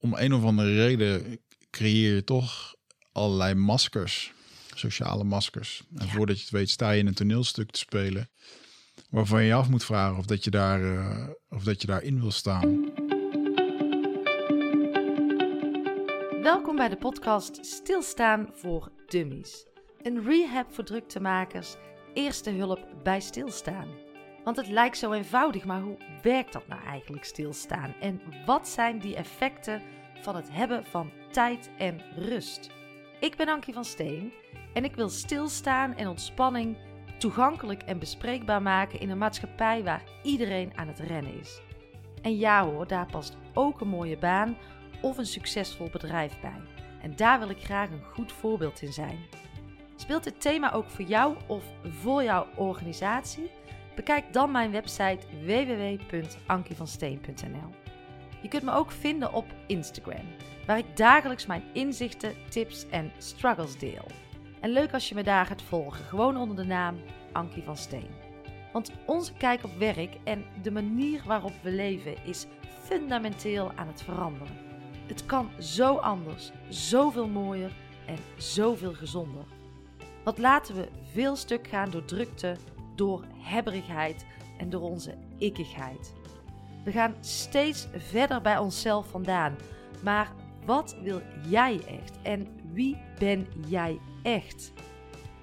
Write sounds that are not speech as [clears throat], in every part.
om een of andere reden creëer je toch allerlei maskers, sociale maskers. En voordat je het weet sta je in een toneelstuk te spelen waarvan je je af moet vragen of dat je, daar, uh, of dat je daarin wil staan. Welkom bij de podcast Stilstaan voor Dummies. Een rehab voor druktemakers, eerste hulp bij stilstaan. Want het lijkt zo eenvoudig, maar hoe werkt dat nou eigenlijk stilstaan? En wat zijn die effecten van het hebben van tijd en rust? Ik ben Ankie van Steen en ik wil stilstaan en ontspanning toegankelijk en bespreekbaar maken in een maatschappij waar iedereen aan het rennen is. En ja hoor, daar past ook een mooie baan of een succesvol bedrijf bij. En daar wil ik graag een goed voorbeeld in zijn. Speelt dit thema ook voor jou of voor jouw organisatie? Bekijk dan mijn website www.ankievansteen.nl. Je kunt me ook vinden op Instagram, waar ik dagelijks mijn inzichten, tips en struggles deel. En leuk als je me daar gaat volgen, gewoon onder de naam Ankie van Steen. Want onze kijk op werk en de manier waarop we leven is fundamenteel aan het veranderen. Het kan zo anders, zoveel mooier en zoveel gezonder. Wat laten we veel stuk gaan door drukte, door hebberigheid en door onze ikkigheid. We gaan steeds verder bij onszelf vandaan. Maar wat wil jij echt en wie ben jij echt?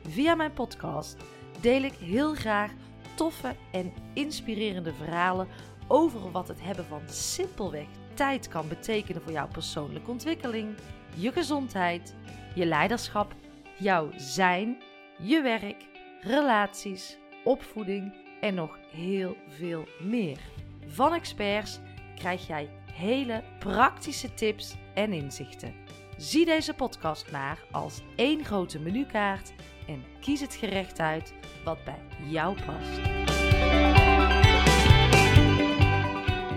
Via mijn podcast deel ik heel graag toffe en inspirerende verhalen over wat het hebben van simpelweg tijd kan betekenen voor jouw persoonlijke ontwikkeling, je gezondheid, je leiderschap, jouw zijn, je werk, relaties, opvoeding en nog heel veel meer. Van experts krijg jij hele praktische tips en inzichten. Zie deze podcast maar als één grote menukaart en kies het gerecht uit wat bij jou past.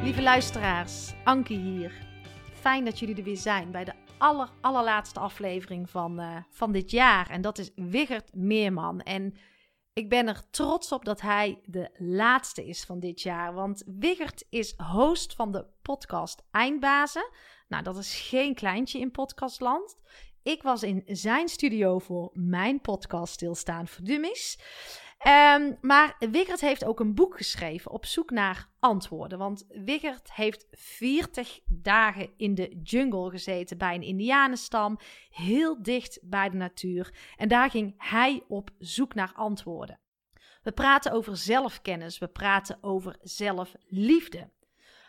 Lieve luisteraars, Anke hier. Fijn dat jullie er weer zijn bij de aller, allerlaatste aflevering van, uh, van dit jaar. En dat is Wigert Meerman. En ik ben er trots op dat hij de laatste is van dit jaar. Want Wigert is host van de podcast Eindbazen. Nou, dat is geen kleintje in podcastland. Ik was in zijn studio voor mijn podcast Stilstaan voor Dummies. Um, maar Wigert heeft ook een boek geschreven op zoek naar antwoorden. Want Wigert heeft 40 dagen in de jungle gezeten bij een Indianenstam, heel dicht bij de natuur. En daar ging hij op zoek naar antwoorden. We praten over zelfkennis, we praten over zelfliefde.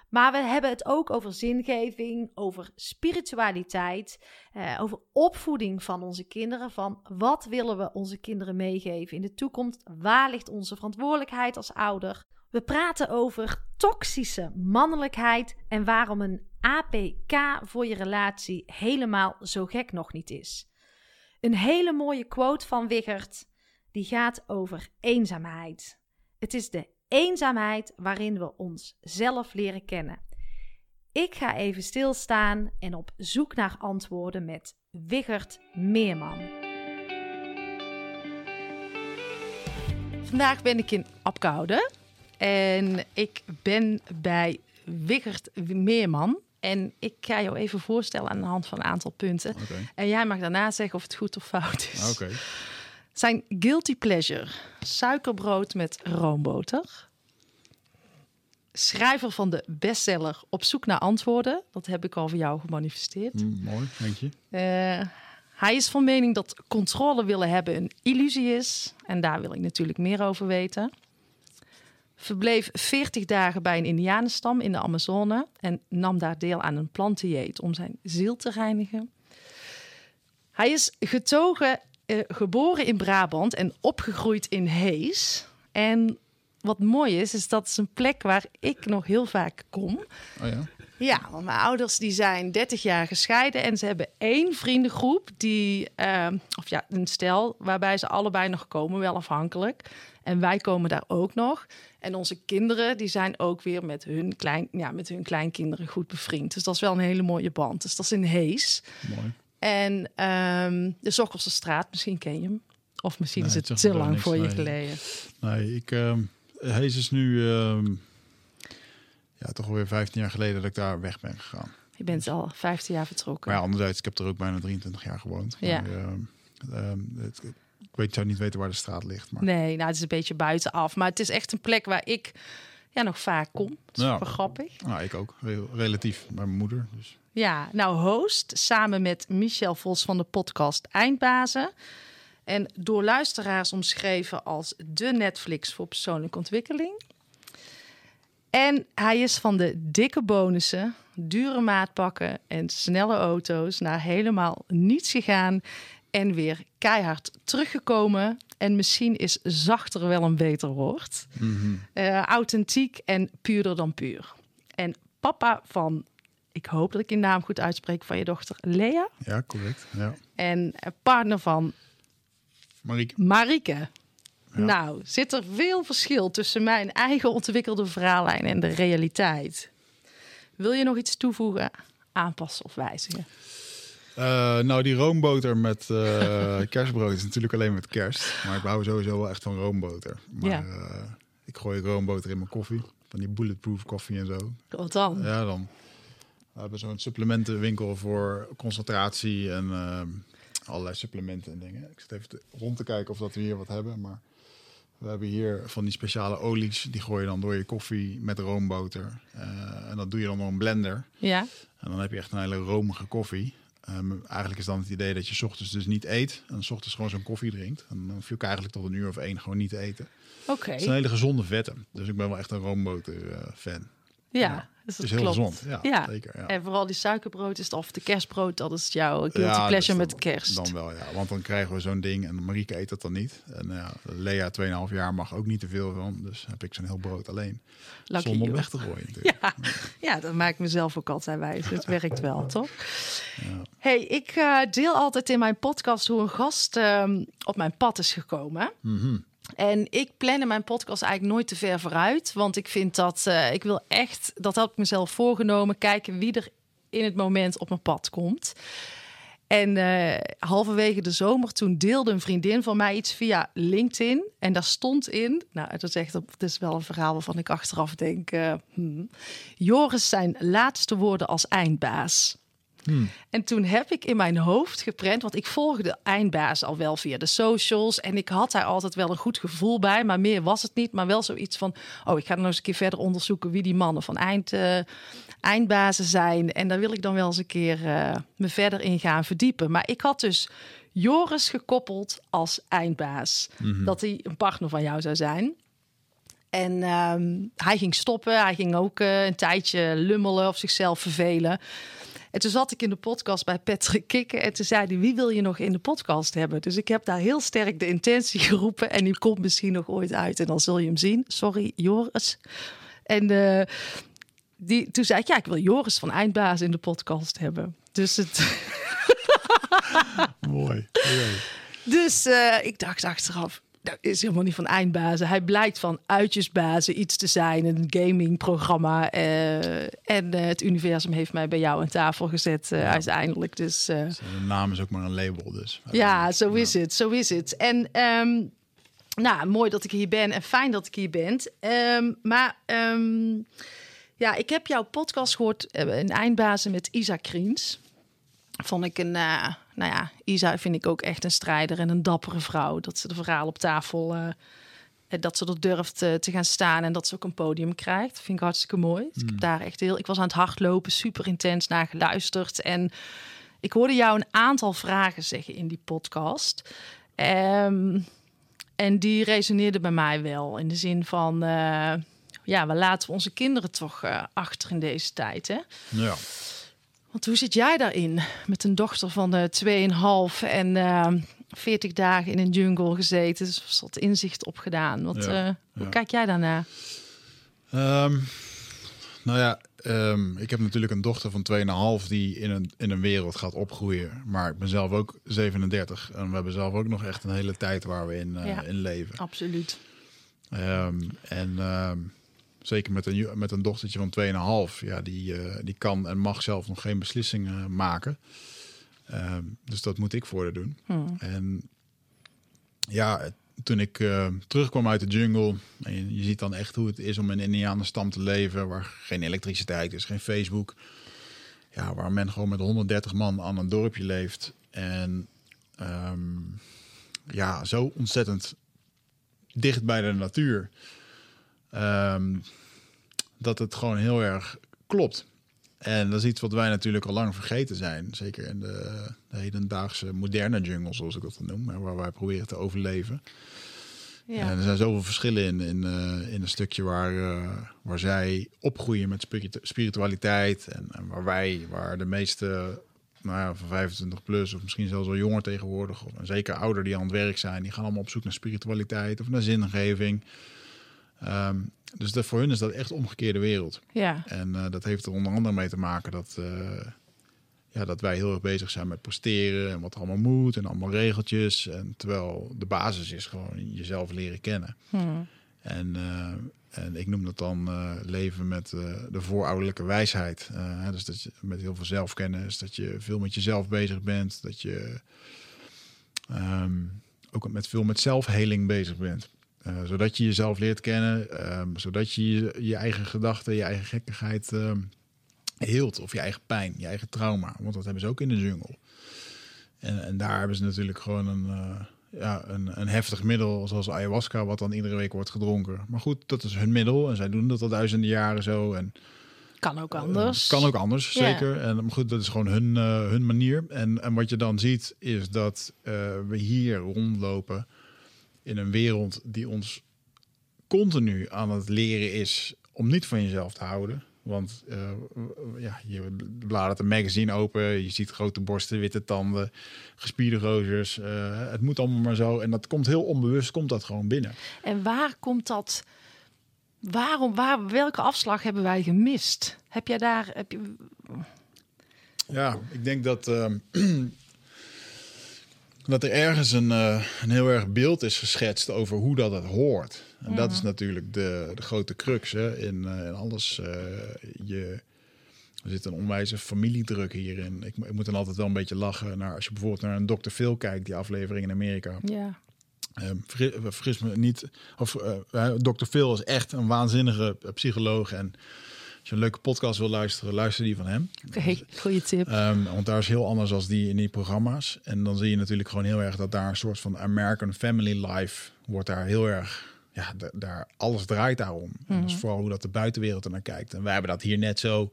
Maar we hebben het ook over zingeving, over spiritualiteit, eh, over opvoeding van onze kinderen. Van wat willen we onze kinderen meegeven in de toekomst? Waar ligt onze verantwoordelijkheid als ouder? We praten over toxische mannelijkheid en waarom een APK voor je relatie helemaal zo gek nog niet is. Een hele mooie quote van Wigert, die gaat over eenzaamheid. Het is de eenzaamheid waarin we ons zelf leren kennen. Ik ga even stilstaan en op zoek naar antwoorden met Wigert Meerman. Vandaag ben ik in Apkoude en ik ben bij Wigert Meerman. En ik ga jou even voorstellen aan de hand van een aantal punten. En jij mag daarna zeggen of het goed of fout is. Oké. Zijn guilty pleasure: suikerbrood met roomboter. Schrijver van de bestseller Op zoek naar antwoorden. Dat heb ik al voor jou gemanifesteerd. Mm, mooi, dank je. Uh, hij is van mening dat controle willen hebben een illusie is. En daar wil ik natuurlijk meer over weten. Verbleef 40 dagen bij een Indianenstam in de Amazone. En nam daar deel aan een plantendieet om zijn ziel te reinigen. Hij is getogen uh, geboren in Brabant en opgegroeid in Hees. En wat mooi is, is dat is een plek waar ik nog heel vaak kom. Oh ja? Ja, want mijn ouders die zijn 30 jaar gescheiden en ze hebben één vriendengroep die, uh, of ja, een stel waarbij ze allebei nog komen, wel afhankelijk. En wij komen daar ook nog. En onze kinderen die zijn ook weer met hun, klein, ja, met hun kleinkinderen goed bevriend. Dus dat is wel een hele mooie band. Dus dat is in Hees. Mooi. En um, de Sokkelse straat, misschien ken je hem. Of misschien is het te lang voor je geleden. Nee, ik, uh, Hees is nu uh, ja, toch alweer 15 jaar geleden dat ik daar weg ben gegaan. Je bent al 15 jaar vertrokken. Maar ja, anderzijds, ik heb er ook bijna 23 jaar gewoond. Ja. Maar, ehm, ehm, het- ik weet, zou niet weten waar de straat ligt. Maar Nee, nou, het is een beetje buitenaf. Maar het is echt een plek waar ik ja, nog vaak kom. Dat is Ja. grappig. nou, ik ook. Re- relatief bij mijn moeder. Dus. Ja, nou host samen met Michel Vos van de podcast Eindbazen. En door luisteraars omschreven als de Netflix voor persoonlijke ontwikkeling. En hij is van de dikke bonussen, dure maatpakken en snelle auto's naar helemaal niets gegaan. En weer keihard teruggekomen. En misschien is zachter wel een beter woord. Eh, authentiek en puurder dan puur. En papa van, ik hoop dat ik je naam goed uitspreek, van je dochter Lea. Ja, correct. Ja. En eh, partner van Marieke. Marike. Nou, zit er veel verschil tussen mijn eigen ontwikkelde verhaallijn en de realiteit? Wil je nog iets toevoegen, aanpassen of wijzigen? Eh, nou, die roomboter met eh, [laughs] kerstbrood is natuurlijk alleen met kerst. Maar ik hou sowieso wel echt van roomboter. Maar Ja. ik gooi roomboter in mijn koffie. Van die bulletproof koffie en zo. Wat dan? Ja, dan. We hebben zo'n supplementenwinkel voor concentratie en eh, allerlei supplementen en dingen. Ik zit even te- rond te kijken of dat we hier wat hebben. Maar we hebben hier van die speciale olies. Die gooi je dan door je koffie met roomboter. Eh, en dat doe je dan door een blender. Ja, En dan heb je echt een hele romige koffie. Ehm, eigenlijk is dan het idee dat je 's ochtends dus niet eet. En 's ochtends gewoon zo'n koffie drinkt. En dan hoef je ook eigenlijk tot een uur of één gewoon niet te eten. oké. Het zijn hele gezonde vetten. Dus ik ben wel echt een roomboter eh, fan. Ja, dus Het dat is heel klopt. gezond. Ja, Ja. zeker. Ja. En vooral die suikerbrood is het, of de kerstbrood, dat is jouw guilty Ja, pleasure dan- met kerst. Dan wel, ja. Want dan krijgen we zo'n ding en Marieke eet dat dan niet. En ja, Lea, 2,5 jaar, mag ook niet te veel van. Dus heb ik zo'n heel brood alleen. Lucky zonder om weg te gooien [laughs] natuurlijk. Ja, dat maakt mezelf ook altijd wijs. Het werkt wel, toch? Hey, ik eh, deel altijd in mijn podcast hoe een gast ehm, op mijn pad is gekomen. Mhm. En ik plan in mijn podcast eigenlijk nooit te ver vooruit. Want ik vind dat eh, ik wil echt, dat had ik mezelf voorgenomen, kijken wie er in het moment op mijn pad komt. En eh, halverwege de zomer toen deelde een vriendin van mij iets via LinkedIn. En daar stond in, nou dat is echt het is wel een verhaal waarvan ik achteraf denk... eh, hmm, Joris zijn laatste woorden als eindbaas. En toen heb ik in mijn hoofd geprent, want ik volgde eindbaas al wel via de socials. En ik had daar altijd wel een goed gevoel bij, maar meer was het niet. Maar wel zoiets van, oh, ik ga nog eens een keer verder onderzoeken wie die mannen van eind, eh, eindbazen zijn. En daar wil ik dan wel eens een keer eh, me verder in gaan verdiepen. Maar ik had dus Joris gekoppeld als eindbaas. Dat hij een partner van jou zou zijn. En ehm, hij ging stoppen. Hij ging ook eh, een tijdje lummelen of zichzelf vervelen. En toen zat ik in de podcast bij Patrick Kikken. En toen zei hij, wie wil je nog in de podcast hebben? Dus ik heb daar heel sterk de intentie [laughs] geroepen. En die komt misschien nog ooit uit. En dan zul je hem zien. Sorry, Joris. En eh, die, toen zei ik, ja, ik wil Joris van Eindbaas in de podcast hebben. Dus, het, [laughs] Mooi. Dus eh, ik dacht achteraf, dat is helemaal niet van eindbazen. Hij blijkt van uitjesbazen iets te zijn, een gamingprogramma. eh en eh, het universum heeft mij bij jou aan tafel gezet eh, uiteindelijk. Dus De naam is ook maar een label, dus. ja, zo is het, zo is het. En ehm, nou, mooi dat ik hier ben en fijn dat ik hier ben. Ehm, maar ehm, ja, ik heb jouw podcast gehoord, eh, een eindbazen met Isa Kriens. Vond ik een, nou ja, Isa vind ik ook echt een strijder en een dappere vrouw. Dat ze de verhaal op tafel, eh, dat ze er durft eh, te gaan staan en dat ze ook een podium krijgt. Vind ik hartstikke mooi. Dus Ik heb daar echt heel, ik was aan het hardlopen, super intens naar geluisterd en ik hoorde jou een aantal vragen zeggen in die podcast. Ehm, en die resoneerden bij mij wel. In de zin van, ja, we laten onze kinderen toch achter in deze tijd. Hè? Ja. Want hoe zit jij daarin? Met een dochter van de 2,5 en eh 40 dagen in een jungle gezeten. Dus wat inzicht opgedaan. Wat, Ja, eh, hoe ja. kijk jij daarnaar? Ehm, nou ja, ehm, ik heb natuurlijk een dochter van 2,5 die in een, in een wereld gaat opgroeien. Maar ik ben zelf ook 37. En we hebben zelf ook nog echt een hele tijd waar we in, eh, Ja. in leven. Absoluut. Ehm, en ehm, zeker met een, met een dochtertje van 2,5, ja, die, eh, die kan en mag zelf nog geen beslissingen maken. Ehm, dus dat moet ik voor haar doen. En ja, toen ik eh, terugkwam uit de jungle, en je, je ziet dan echt hoe het is om in een Indianenstam te leven, waar geen elektriciteit is, geen Facebook. ja, waar men gewoon met 130 man aan een dorpje leeft. En ehm, ja, zo ontzettend dicht bij de natuur. Ehm, dat het gewoon heel erg klopt. En dat is iets wat wij natuurlijk al lang vergeten zijn. Zeker in de, de hedendaagse moderne jungle, zoals ik dat dan noem. Waar wij proberen te overleven. Ja. En er zijn zoveel verschillen in, in, uh, in een stukje waar, uh, waar zij opgroeien met spiritualiteit. En, en, waar wij, waar de meeste nou ja, van 25 plus, of misschien zelfs wel jonger tegenwoordig, of zeker ouder die aan het werk zijn, die gaan allemaal op zoek naar spiritualiteit of naar zingeving. Um, dus dat, voor hun is dat echt omgekeerde wereld. Ja. En uh, dat heeft er onder andere mee te maken dat, uh, ja, dat wij heel erg bezig zijn met presteren en wat er allemaal moet en allemaal regeltjes. En terwijl de basis is gewoon jezelf leren kennen. Hmm. En, uh, en ik noem dat dan leven met de voorouderlijke wijsheid. dus dat je met heel veel zelfkennis, dat je veel met jezelf bezig bent, dat je um, ook met veel met zelfheling bezig bent. Uh, zodat je jezelf leert kennen, um, zodat je, je eigen gedachten, je eigen gekkigheid um, heelt. Of je eigen pijn, je eigen trauma. Want dat hebben ze ook in de jungle. En, en daar hebben ze natuurlijk gewoon een, uh, ja, een, een heftig middel, zoals ayahuasca, wat dan iedere week wordt gedronken. Maar goed, dat is hun middel en zij doen dat al duizenden jaren zo. En, kan ook anders. Uh, kan ook anders, zeker. En maar goed, dat is gewoon hun, hun manier. En, en wat je dan ziet, is dat we hier rondlopen in een wereld die ons continu aan het leren is om niet van jezelf te houden. Want uh, ja, je bladert een magazine open, je ziet grote borsten, witte tanden, gespierde rozers. Uh, het moet allemaal maar zo. En dat komt heel onbewust, komt dat gewoon binnen. En waar komt dat? Waarom, waar, welke afslag hebben wij gemist? Heb jij daar. Heb je... Ja, ik denk dat. Uh, [clears throat] dat er ergens een, uh, een heel erg beeld is geschetst over hoe dat het hoort. En dat is natuurlijk de, de grote crux hè, in, uh, in alles. Uh, je, er zit een onwijze familiedruk hierin. Ik, ik, moet dan altijd wel een beetje lachen naar als je bijvoorbeeld naar een Dr. Phil kijkt, die aflevering in Amerika. Ja. Um, vergis me niet, of Dr. Phil is echt een waanzinnige psycholoog en je een leuke podcast wil luisteren, luister die van hem. Oké, okay, goede tip. Um, want daar is heel anders als die in die programma's. En dan zie je natuurlijk gewoon heel erg dat daar een soort van American Family Life wordt daar heel erg. Ja, daar alles draait daarom. Mm-hmm. En dat is vooral hoe dat de buitenwereld er naar kijkt. En wij hebben dat hier net zo.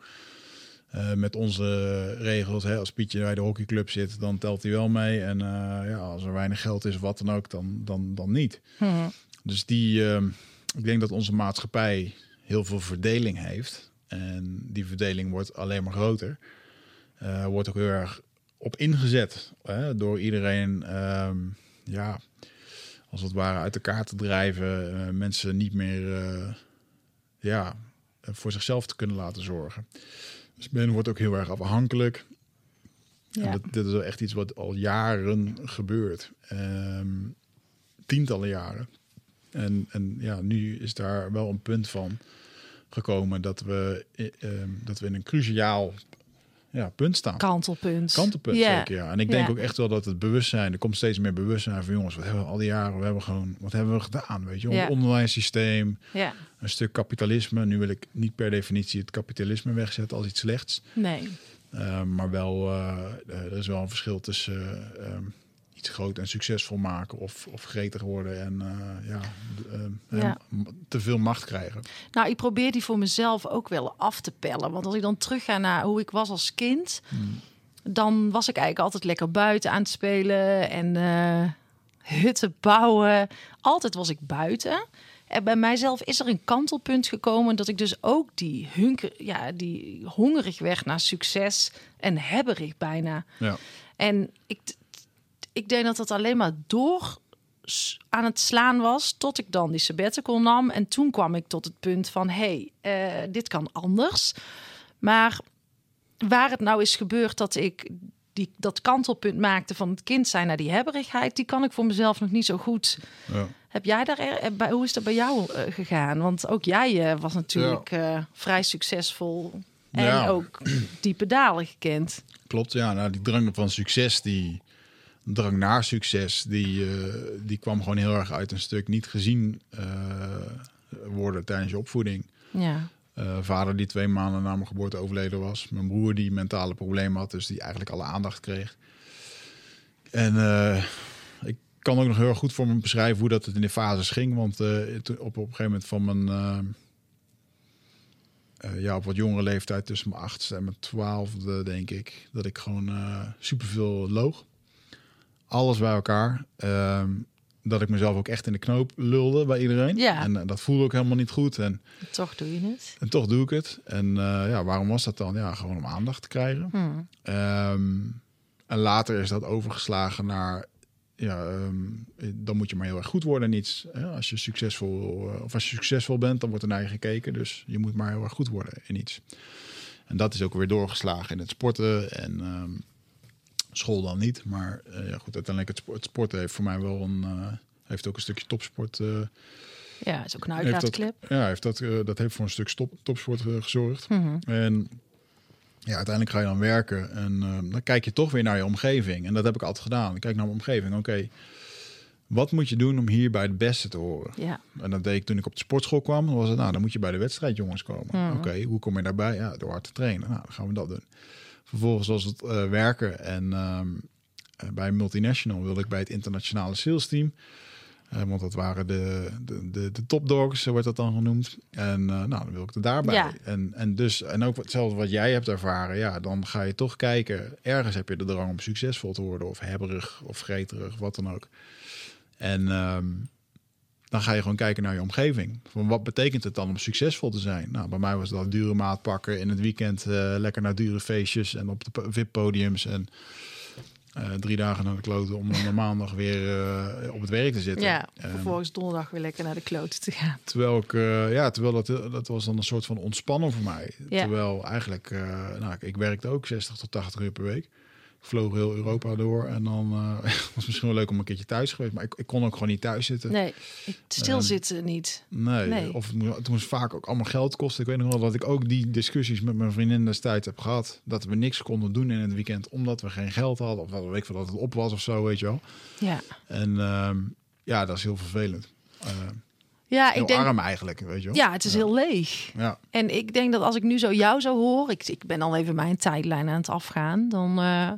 Uh, met onze regels, hè, als Pietje bij de hockeyclub zit, dan telt hij wel mee. En uh, ja, als er weinig geld is of wat dan ook, dan, dan, dan niet. Mm-hmm. Dus die, uh, ik denk dat onze maatschappij heel veel verdeling heeft. En die verdeling wordt alleen maar groter. Uh, wordt ook heel erg op ingezet hè, door iedereen, um, ja, als het ware uit elkaar te drijven. Uh, mensen niet meer, uh, ja, voor zichzelf te kunnen laten zorgen. Dus men wordt ook heel erg afhankelijk. Ja. En dat, dit is wel echt iets wat al jaren gebeurt. Um, tientallen jaren. En, en ja, nu is daar wel een punt van gekomen dat we, uh, dat we in een cruciaal ja, punt staan. Kantelpunt. Kantelpunt, yeah. zeker, ja. En ik denk yeah. ook echt wel dat het bewustzijn, er komt steeds meer bewustzijn van jongens, wat hebben we al die jaren, we hebben gewoon, wat hebben we gedaan, weet je? Yeah. Onderwijssysteem, yeah. een stuk kapitalisme. Nu wil ik niet per definitie het kapitalisme wegzetten als iets slechts. Nee. Uh, maar wel, uh, er is wel een verschil tussen iets groot en succesvol maken of, of gretig worden en uh, ja, uh, ja, te veel macht krijgen. Nou, ik probeer die voor mezelf ook wel af te pellen. Want als ik dan terug ga naar hoe ik was als kind, hmm. dan was ik eigenlijk altijd lekker buiten aan het spelen en uh, hutten bouwen. Altijd was ik buiten. En bij mijzelf is er een kantelpunt gekomen dat ik dus ook die, hunker, ja, die hongerig werd naar succes en hebberig bijna. Ja. En ik, ik denk dat dat alleen maar door aan het slaan was tot ik dan die sabbatical nam. En toen kwam ik tot het punt van, hé, hey, uh, dit kan anders. Maar waar het nou is gebeurd dat ik die, dat kantelpunt maakte van het kind zijn naar die hebberigheid, die kan ik voor mezelf nog niet zo goed. Ja. Heb jij daar, er, hoe is dat bij jou uh, gegaan? Want ook jij uh, was natuurlijk ja. uh, vrij succesvol en ja. ook diepe dalen gekend. Klopt, ja. Nou, die drang van succes, die drang naar succes, die, uh, die kwam gewoon heel erg uit een stuk niet gezien uh, worden tijdens je opvoeding. Ja. Eh, vader die twee maanden na mijn geboorte overleden was. Mijn broer die mentale problemen had, dus die eigenlijk alle aandacht kreeg. En eh, ik kan ook nog heel erg goed voor me beschrijven hoe dat het in de fases ging. Want eh, op, op een gegeven moment van mijn... eh, eh, ja, op wat jongere leeftijd, tussen mijn achtste en mijn twaalfde, denk ik, dat ik gewoon eh superveel loog. Alles bij elkaar. Ehm, dat ik mezelf ook echt in de knoop lulde bij iedereen. Ja. En eh, dat voelde ook helemaal niet goed. En, Toch doe je het. en toch doe ik het. En eh, ja, waarom was dat dan? Ja, gewoon om aandacht te krijgen. Hmm. Ehm, en later is dat overgeslagen naar, ja, ehm, dan moet je maar heel erg goed worden in iets. Hè? Als je succesvol, eh, of als je succesvol bent, dan wordt er naar je gekeken. Dus je moet maar heel erg goed worden in iets. En dat is ook weer doorgeslagen in het sporten en school dan niet. Maar eh, ja, goed, uiteindelijk het, spo- het sporten heeft voor mij wel een, eh, heeft ook een stukje topsport. eh, Ja, is ook een uitlaatklep. ja, heeft dat, dat heeft voor een stuk stop, topsport gezorgd. Mhm. En ja, uiteindelijk ga je dan werken en dan kijk je toch weer naar je omgeving. En dat heb ik altijd gedaan. Ik kijk naar mijn omgeving. Oké, wat moet je doen om hier bij de beste te horen? Ja. En dat deed ik toen ik op de sportschool kwam. Dan was het, nou, dan moet je bij de wedstrijdjongens komen. Mhm. Oké, hoe kom je daarbij? Ja, door hard te trainen. Nou, dan gaan we dat doen. Vervolgens was het eh, werken. En eh, bij Multinational wilde ik bij het internationale sales team. Eh, want dat waren de, de, de, de topdogs, zo wordt dat dan genoemd. En nou, dan wil ik er daarbij. Ja. En, en, dus, en ook hetzelfde wat jij hebt ervaren. Ja, dan ga je toch kijken. Ergens heb je de drang om succesvol te worden. Of hebberig of greterig, wat dan ook. En ehm, dan ga je gewoon kijken naar je omgeving. Van wat betekent het dan om succesvol te zijn? Nou, bij mij was dat dure maat pakken. In het weekend eh, lekker naar dure feestjes en op de po- VIP-podiums. En eh, drie dagen naar de kloten om dan [laughs] maandag weer eh, op het werk te zitten. Ja, vervolgens donderdag weer lekker naar de kloot te gaan. Terwijl ik, ja, terwijl dat, dat was dan een soort van ontspannen voor mij. Ja. Terwijl eigenlijk, nou, ik, ik werkte ook 60 tot 80 uur per week. Vloog heel Europa door en dan eh, [laughs] was het misschien wel leuk om een keertje thuis geweest. Maar ik, ik kon ook gewoon niet thuis zitten. Nee, stilzitten niet. Nee, Nee. of het moest, het moest vaak ook allemaal geld kosten. Ik weet nog wel dat ik ook die discussies met mijn vriendin destijds heb gehad. Dat we niks konden doen in het weekend omdat we geen geld hadden. Of dat weet ik veel dat het op was of zo, weet je wel. Ja, En ehm, ja, dat is heel vervelend. Eh, ja heel ik denk... arm eigenlijk, weet je wel. Ja, het is heel leeg. Ja, En ik denk dat als ik nu zo jou zo hoor, ik, ik ben al even mijn tijdlijn aan het afgaan, dan eh,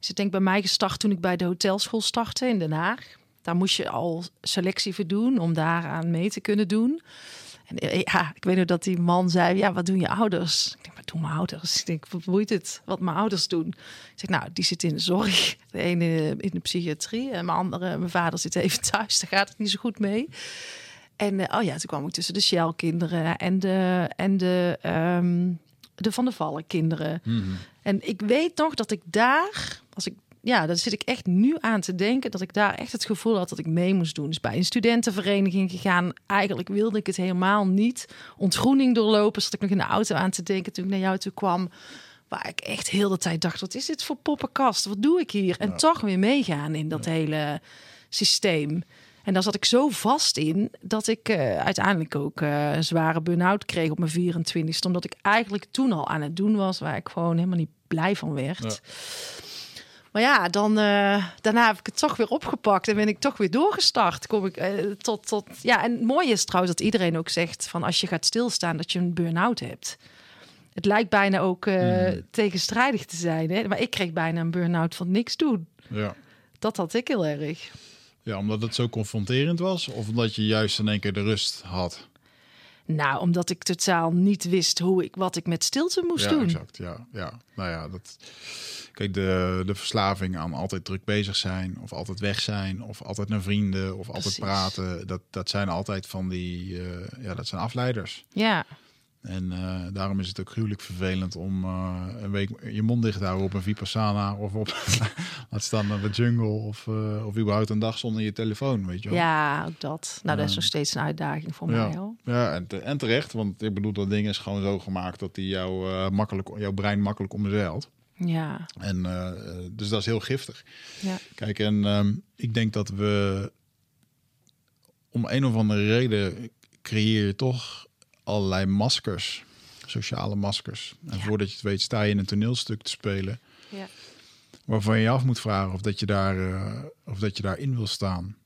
is het denk ik bij mij gestart toen ik bij de hotelschool startte in Den Haag. Daar moest je al selectie voor doen om daaraan mee te kunnen doen. En eh, ja, ik weet nog dat die man zei, ja, wat doen je ouders? Ik denk, wat doen mijn ouders? Ik denk, wat boeit het wat mijn ouders doen? Ik zeg, nou, die zit in de zorg. [laughs] De ene in de psychiatrie en mijn andere, mijn vader zit even thuis. Daar gaat het niet zo goed mee. En eh, oh ja, toen kwam ik tussen de Shell-kinderen en de, en de, ehm, de Van de Vallen kinderen. Mhm. En ik weet nog dat ik daar, als ik, ja, daar zit ik echt nu aan te denken, dat ik daar echt het gevoel had dat ik mee moest doen. Dus bij een studentenvereniging gegaan. Eigenlijk wilde ik het helemaal niet. Ontgroening doorlopen, zat ik nog in de auto aan te denken toen ik naar jou toe kwam. Waar ik echt heel de tijd dacht, wat is dit voor poppenkast? Wat doe ik hier? En toch weer meegaan in dat hele systeem. En daar zat ik zo vast in dat ik eh, uiteindelijk ook eh, een zware burn-out kreeg op mijn 24ste. Omdat ik eigenlijk toen al aan het doen was waar ik gewoon helemaal niet blij van werd. Ja. Maar ja, dan, eh, daarna heb ik het toch weer opgepakt en ben ik toch weer doorgestart. Kom ik tot, tot, ja, en het mooie is trouwens dat iedereen ook zegt van als je gaat stilstaan dat je een burn-out hebt. Het lijkt bijna ook eh, tegenstrijdig te zijn, hè? maar ik kreeg bijna een burn-out van niks doen. ja. Dat had ik heel erg. Ja, omdat het zo confronterend was. Of omdat je juist in één keer de rust had. Nou, omdat ik totaal niet wist hoe ik, wat ik met stilte moest ja, doen. exact. Ja, ja. Nou ja, dat... Kijk, de, de verslaving aan altijd druk bezig zijn, of altijd weg zijn, of altijd naar vrienden, of altijd praten, dat, dat zijn altijd van die, eh, ja, dat zijn afleiders. Ja, En eh, daarom is het ook gruwelijk vervelend om eh, een week je mond dicht te houden op een Vipassana of op, [laughs] laat staan naar de jungle of, eh, of überhaupt een dag zonder je telefoon, weet je wel. ja, ook dat. Nou, dat is nog steeds een uitdaging voor Ja. mij. Hoor. Ja, en, te- en terecht, want ik bedoel, dat ding is gewoon zo gemaakt dat die jou, makkelijk, jouw brein makkelijk omzeilt. Ja, En dus dat is heel giftig. ja. Kijk, en ehm, ik denk dat we om een of andere reden creëer je toch allerlei maskers, sociale maskers. En Ja. voordat je het weet, sta je in een toneelstuk te spelen ja. waarvan je je af moet vragen of dat je daar, eh, of dat je daarin wil staan.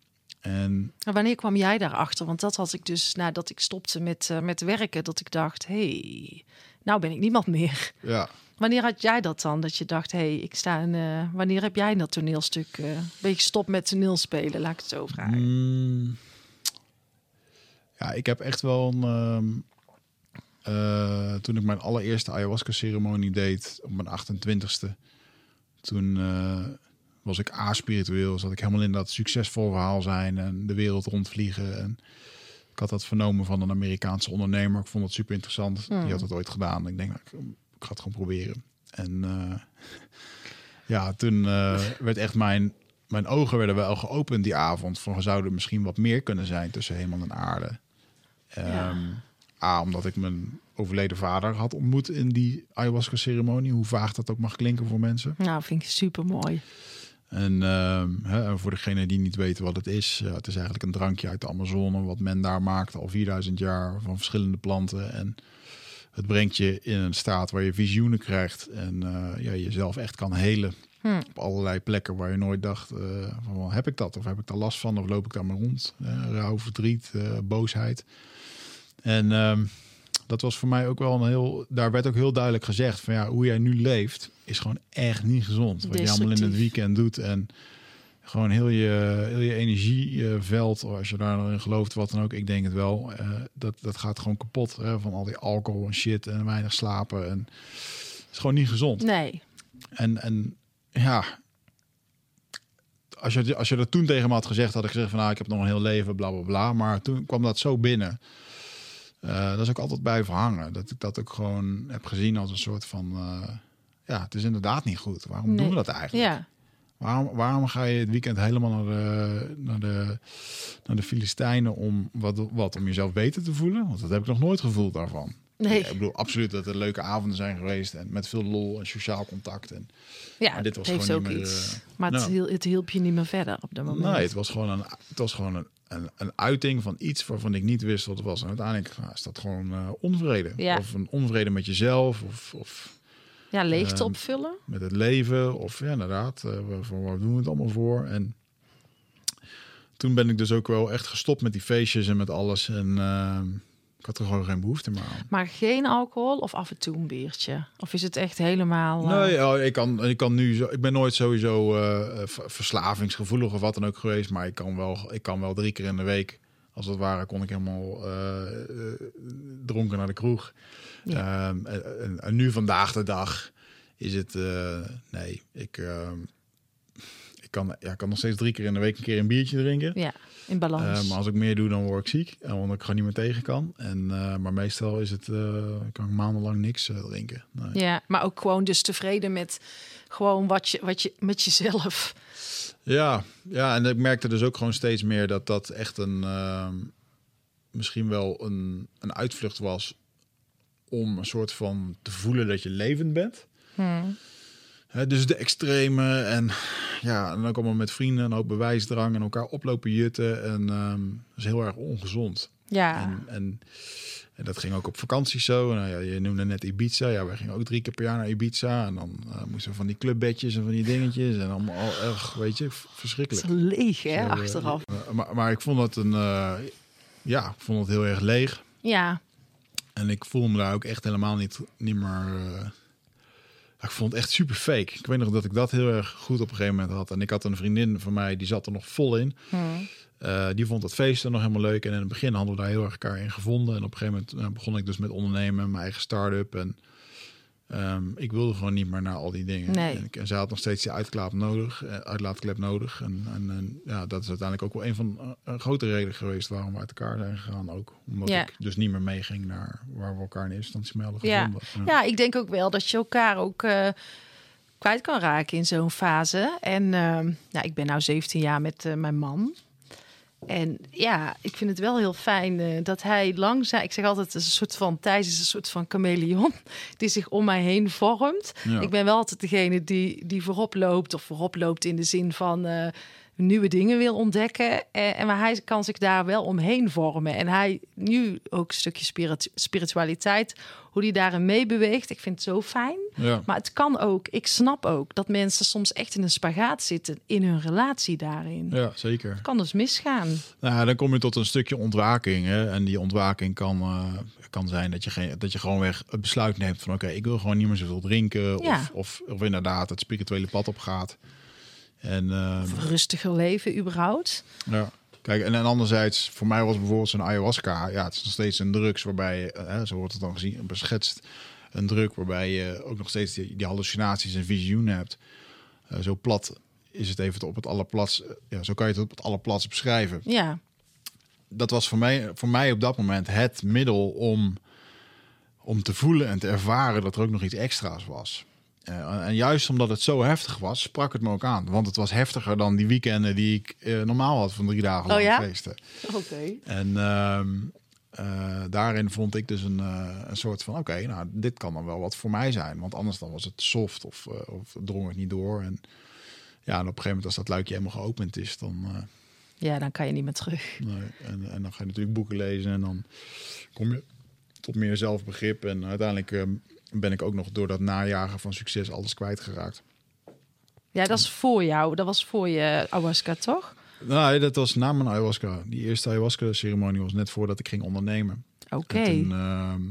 En wanneer kwam jij daarachter? Want dat had ik dus nadat ik stopte met, eh, met werken, dat ik dacht, hey, nou ben ik niemand meer. ja, Wanneer had jij dat dan? Dat je dacht, hey, ik sta in. eh, wanneer heb jij dat toneelstuk? eh ben je gestopt met toneelspelen? Laat ik het zo vragen. Mm. Ja, ik heb echt wel een. ehm, eh, toen ik mijn allereerste ayahuasca-ceremonie deed op mijn 28ste, toen eh, was ik a-spiritueel. Zat ik helemaal in dat succesvol verhaal zijn en de wereld rondvliegen. En ik had dat vernomen van een Amerikaanse ondernemer. Ik vond het super interessant. Hmm. Die had dat ooit gedaan. Ik denk, nou, ik, ik ga het gewoon proberen. En eh, [laughs] ja, toen werd echt mijn, mijn ogen werden wel geopend die avond. Van zou er misschien wat meer kunnen zijn tussen hemel en aarde. Ja. Ehm, A, omdat ik mijn overleden vader had ontmoet in die ayahuasca-ceremonie. Hoe vaag dat ook mag klinken voor mensen. Nou, vind ik super mooi. En ehm, hè, voor degene die niet weten wat het is, het is eigenlijk een drankje uit de Amazone, wat men daar maakt al 4000 jaar van verschillende planten. En het brengt je in een staat waar je visioenen krijgt en eh, ja, jezelf echt kan helen Hm. op allerlei plekken waar je nooit dacht eh, van heb ik dat of heb ik daar last van of loop ik daar maar rond. Eh, rouw, verdriet, boosheid. En ehm, dat was voor mij ook wel een heel. Daar werd ook heel duidelijk gezegd van ja, hoe jij nu leeft is gewoon echt niet gezond. Wat je allemaal in het weekend doet en gewoon heel je, heel je energieveld, als je daar in gelooft, wat dan ook. Ik denk het wel. eh, dat, dat gaat gewoon kapot hè, van al die alcohol en shit en weinig slapen. En het is gewoon niet gezond. Nee. En, en ja, als je, als je dat toen tegen me had gezegd, had ik gezegd van nou, ik heb nog een heel leven, bla bla bla. Maar toen kwam dat zo binnen. Eh dat is ook altijd bij verhangen. Dat ik dat ook gewoon heb gezien als een soort van, eh, ja, het is inderdaad niet goed. Waarom doen we dat eigenlijk? Ja. Waarom, waarom ga je het weekend helemaal naar de, naar de, naar de Filistijnen om wat, wat, om jezelf beter te voelen? Want dat heb ik nog nooit gevoeld daarvan. Nee. Ik bedoel, absoluut dat er leuke avonden zijn geweest en met veel lol en sociaal contact. En, Ja, Maar dit was het heeft gewoon ook meer, iets. eh, maar het, nou. hiel- het hielp je niet meer verder op dat moment. Nee, het was gewoon, een, het was gewoon een, een, een uiting van iets waarvan ik niet wist wat het was. En uiteindelijk nou, is dat gewoon eh, onvrede. Ja. Of een onvrede met jezelf of, of Ja, leegte Ehm, opvullen. met het leven. Of ja, inderdaad, eh, voor waar doen we het allemaal voor? En toen ben ik dus ook wel echt gestopt met die feestjes en met alles. En eh, ik had er gewoon geen behoefte meer aan. Maar geen alcohol of af en toe een biertje? Of is het echt helemaal... eh, Nee, ja, ik, kan, ik kan nu zo. Ik ben nooit sowieso eh, v- verslavingsgevoelig of wat dan ook geweest. Maar ik kan wel, ik kan wel drie keer in de week, als het ware, kon ik helemaal eh, eh, dronken naar de kroeg. Ja. Ehm, en, en- en nu vandaag de dag is het. eh, nee, ik. Ik kan, ja, ik kan nog steeds drie keer in de week een keer een biertje drinken. Ja, in balans. Eh, maar als ik meer doe, dan word ik ziek. En omdat ik gewoon niet meer tegen kan. En, eh, maar meestal is het, eh, kan ik maandenlang niks eh, drinken. Nee. Ja, maar ook gewoon dus tevreden met gewoon wat je, wat je met jezelf. Ja, ja, en ik merkte dus ook gewoon steeds meer dat dat echt een ehm, misschien wel een, een uitvlucht was om een soort van te voelen dat je levend bent. Hè, dus de extreme en ja, en ook allemaal met vrienden en ook bewijsdrang en elkaar oplopen jutten en ehm, dat is heel erg ongezond. Ja, En, en, en dat ging ook op vakantie zo. Nou ja, je noemde net Ibiza. Ja, wij gingen ook drie keer per jaar naar Ibiza. En dan eh, moesten we van die clubbedjes en van die dingetjes. En allemaal al erg, weet je, v- het verschrikkelijk. is leeg hè, Zo, eh, achteraf. eh, maar, maar ik vond het een, ja, ik vond het heel erg leeg. Ja, En ik voelde me daar ook echt helemaal niet, niet meer. Ik vond het echt super fake. Ik weet nog dat ik dat heel erg goed op een gegeven moment had. En ik had een vriendin van mij, die zat er nog vol in. Eh, die vond het feesten nog helemaal leuk. En in het begin hadden we daar heel erg elkaar in gevonden. En op een gegeven moment eh, begon ik dus met ondernemen, mijn eigen start-up. En ehm, ik wilde gewoon niet meer naar al die dingen. Nee. En, ik, en zij had nog steeds die uitlaat nodig, eh, uitlaatklep nodig. En, en, en ja, dat is uiteindelijk ook wel een van eh, een grote reden geweest waarom we uit elkaar zijn gegaan. Ook omdat Ja. ik dus niet meer meeging naar waar we elkaar in eerste instantie mee hadden Ja. gevonden. ja, ik denk ook wel dat je elkaar ook eh, kwijt kan raken in zo'n fase. En nou, ik ben nou 17 jaar met eh, mijn man. En ja, ik vind het wel heel fijn eh, dat hij langzaam... Ik zeg altijd, het is een soort van... Thijs is een soort van chameleon [laughs] die zich om mij heen vormt. Ja. Ik ben wel altijd degene die, die voorop loopt. Of voorop loopt in de zin van... eh, nieuwe dingen wil ontdekken. En, en maar hij kan zich daar wel omheen vormen. En hij nu ook een stukje spirit, spiritualiteit, hoe die daarin meebeweegt. Ik vind het zo fijn. Ja. Maar het kan ook, ik snap ook dat mensen soms echt in een spagaat zitten in hun relatie daarin. ja, zeker. Het kan dus misgaan. Nou, dan kom je tot een stukje ontwaking. Hè? En die ontwaking kan, eh, kan zijn dat je, geen, dat je gewoon weer het besluit neemt van... oké, ik wil gewoon niet meer zoveel drinken. Ja. Of, of, of inderdaad het spirituele pad op gaat. En eh, Of een rustiger leven überhaupt. ja, kijk, en, en anderzijds, voor mij was bijvoorbeeld zo'n ayahuasca... ja, het is nog steeds een drugs waarbij, je, eh, zo wordt het dan gezien, beschetst... een druk waarbij je ook nog steeds die, die hallucinaties en visioenen hebt. Eh, zo plat is het even op het allerplatst... ja, zo kan je het op het allerplatst beschrijven Ja, dat was voor mij, voor mij op dat moment het middel om, om te voelen en te ervaren dat er ook nog iets extra's was. Eh, en juist omdat het zo heftig was, sprak het me ook aan. Want het was heftiger dan die weekenden die ik eh, normaal had van drie dagen Oh lang ja? feesten. oké. En ehm, eh, daarin vond ik dus een, een soort van, oké, nou, dit kan dan wel wat voor mij zijn. Want anders dan was het soft of, of drong het niet door. En ja, en op een gegeven moment als dat luikje helemaal geopend is, dan... Ja, dan kan je niet meer terug. Nee, en, en dan ga je natuurlijk boeken lezen en dan kom je tot meer zelfbegrip. En uiteindelijk eh, ben ik ook nog door dat najagen van succes alles kwijtgeraakt. Ja, dat is voor jou. Dat was voor je ayahuasca, toch? Nee, dat was na mijn ayahuasca. Die eerste ayahuasca-ceremonie was net voordat ik ging ondernemen. Oké. En Toen, ehm,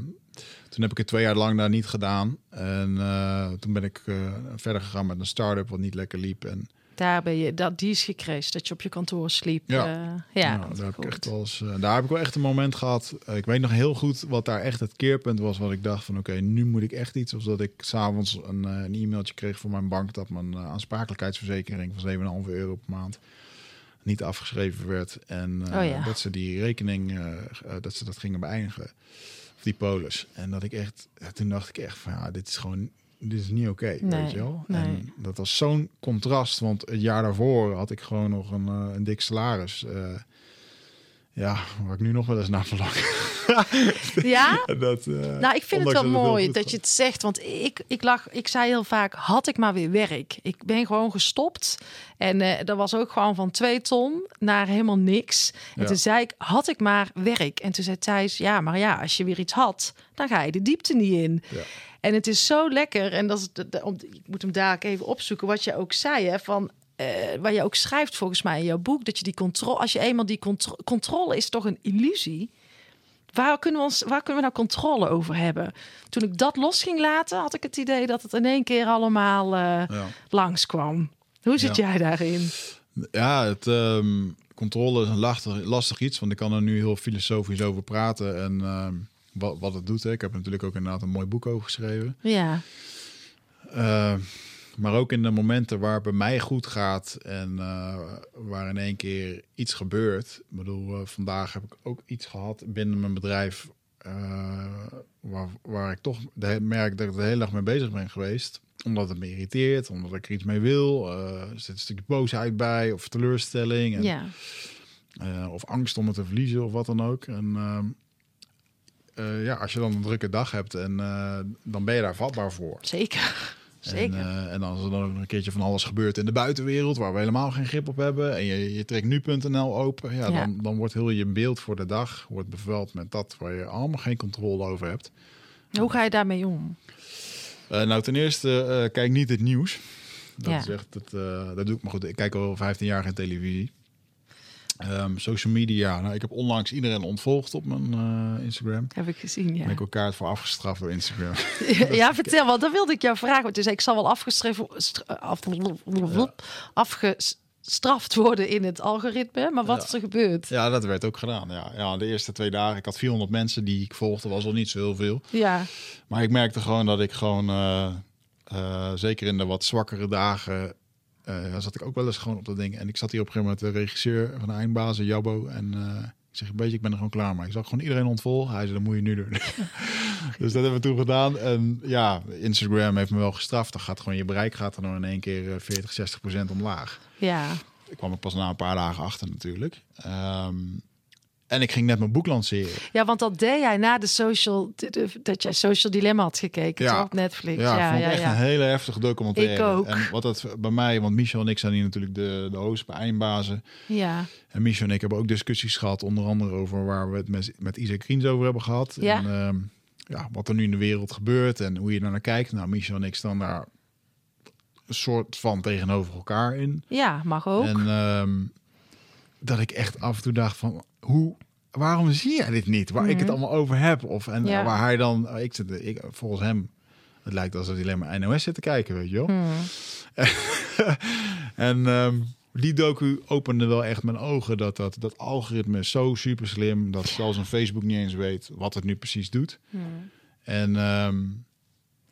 toen heb ik het twee jaar lang daar niet gedaan. En eh, toen ben ik eh, verder gegaan met een start-up wat niet lekker liep. En Daar ben je, dat, die is gecrashed, dat je op je kantoor sliep. Ja. Eh, ja, Nou, daar, heb ik echt eens, eh, daar heb ik wel echt een moment gehad. Eh, ik weet nog heel goed wat daar echt het keerpunt was. Wat ik dacht van oké, nu moet ik echt iets. Of dat ik s'avonds een, een e-mailtje kreeg van mijn bank dat mijn aansprakelijkheidsverzekering van 7,5 euro per maand niet afgeschreven werd. En Oh ja. dat ze die rekening, dat ze dat gingen beëindigen. Of die polis. En dat ik echt, toen dacht ik echt van ja, dit is gewoon, dit is niet oké, Nee, weet je wel. nee. En dat was zo'n contrast, want het jaar daarvoor had ik gewoon nog een, eh, een dik salaris. eh, ja, waar ik nu nog wel eens naar verlang. [laughs] Ja? [laughs] dat, eh, Nou, ik vind het wel mooi dat gaat. je het zegt. Want ik, ik, lag, ik zei heel vaak, had ik maar weer werk. Ik ben gewoon gestopt. En dat was ook gewoon van twee ton naar helemaal niks. En Ja. toen zei ik, had ik maar werk. En toen zei Thijs, ja, maar ja, als je weer iets had, dan ga je de diepte niet in. Ja. En het is zo lekker. En dat is de, de- om, ik moet hem daar even opzoeken. Wat je ook zei, hè, van... eh, waar je ook schrijft volgens mij in jouw boek... dat je die controle... als je eenmaal die contro controle is toch een illusie... Waar kunnen, we ons, waar kunnen we nou controle over hebben? Toen ik dat los ging laten, had ik het idee dat het in één keer allemaal eh Ja. langskwam. Hoe zit Ja. jij daarin? Ja, het ehm, controle is een lastig, lastig iets, want ik kan er nu heel filosofisch over praten en ehm, wat, wat het doet. Hè. Ik heb er natuurlijk ook inderdaad een mooi boek over geschreven. Ja, Eh, maar ook in de momenten waar het bij mij goed gaat en eh, waar in één keer iets gebeurt. Ik bedoel, eh, vandaag heb ik ook iets gehad binnen mijn bedrijf waar, waar ik toch de, merk dat ik de hele dag mee bezig ben geweest. Omdat het me irriteert, omdat ik er iets mee wil. Er zit een stukje boosheid bij of teleurstelling. En, ja. of angst om het te verliezen of wat dan ook. En eh, ja, als je dan een drukke dag hebt, en, eh, dan ben je daar vatbaar voor. zeker. Zeker. En, eh, en als er dan ook nog een keertje van alles gebeurt in de buitenwereld, waar we helemaal geen grip op hebben, en je, je trekt nu.nl open, ja, Ja. Dan, dan wordt heel je beeld voor de dag wordt bevuild met dat waar je allemaal geen controle over hebt. Hoe ga je daarmee om? Nou, ten eerste, eh, kijk niet het nieuws. Dat Ja. is echt, het, dat doe ik maar goed. Ik kijk al 15 jaar geen televisie. Ehm, social media. Nou, ik heb onlangs iedereen ontvolgd op mijn eh, Instagram. Heb ik gezien, ja. Ben ik elkaar voor afgestraft door Instagram. [laughs] [laughs] ja, vertel, want dat wilde ik jou vragen. Zei, ik zal wel afgeschreven, stra- af, afgestraft worden in het algoritme. Maar wat Ja. is er gebeurd? ja, dat werd ook gedaan. Ja. ja, de eerste twee dagen. Ik had 400 mensen die ik volgde. was al niet zo heel veel. Ja, Maar ik merkte gewoon dat ik gewoon, eh, eh, zeker in de wat zwakkere dagen, eh, zat ik ook wel eens gewoon op dat ding. En ik zat hier op een gegeven moment de regisseur van de eindbazen, Jabbo. En eh, ik zeg, een beetje, ik ben er gewoon klaar mee. Ik zag gewoon iedereen ontvolgen. Hij zei, dat moet je nu doen. [laughs] dus dat hebben we toen gedaan. En ja, Instagram heeft me wel gestraft. Dan gaat gewoon je bereik gaat er dan in één keer eh, 40, 60 procent omlaag. ja. Ik kwam er pas na een paar dagen achter natuurlijk. Ehm, En ik ging net mijn boek lanceren. Ja, want dat deed jij na de social, dat jij Social Dilemma had gekeken Ja. op Netflix. Ja, Ja, vond ja, echt ja. een hele heftige documentaire. Ik ook. En wat dat bij mij, want Michel en ik zijn hier natuurlijk de, de host bij Eindbazen. ja. En Michel en ik hebben ook discussies gehad, onder andere over waar we het met, met Isaac Kriens over hebben gehad. Ja. En ehm, ja, wat er nu in de wereld gebeurt en hoe je daar naar kijkt. Nou, Michel en ik staan daar een soort van tegenover elkaar in. Ja, mag ook. En ehm, dat ik echt af en toe dacht van, hoe, waarom zie jij dit niet? Waar ik het allemaal over heb. Of, en Mhm. Ja. waar hij dan, ik zit, ik, volgens hem, het lijkt alsof hij alleen maar NOS zit te kijken, weet je wel. Hmm. [laughs] En ehm, die docu opende wel echt mijn ogen dat dat, dat algoritme is zo super slim dat zelfs een Facebook niet eens weet wat het nu precies doet. Hmm. En ehm,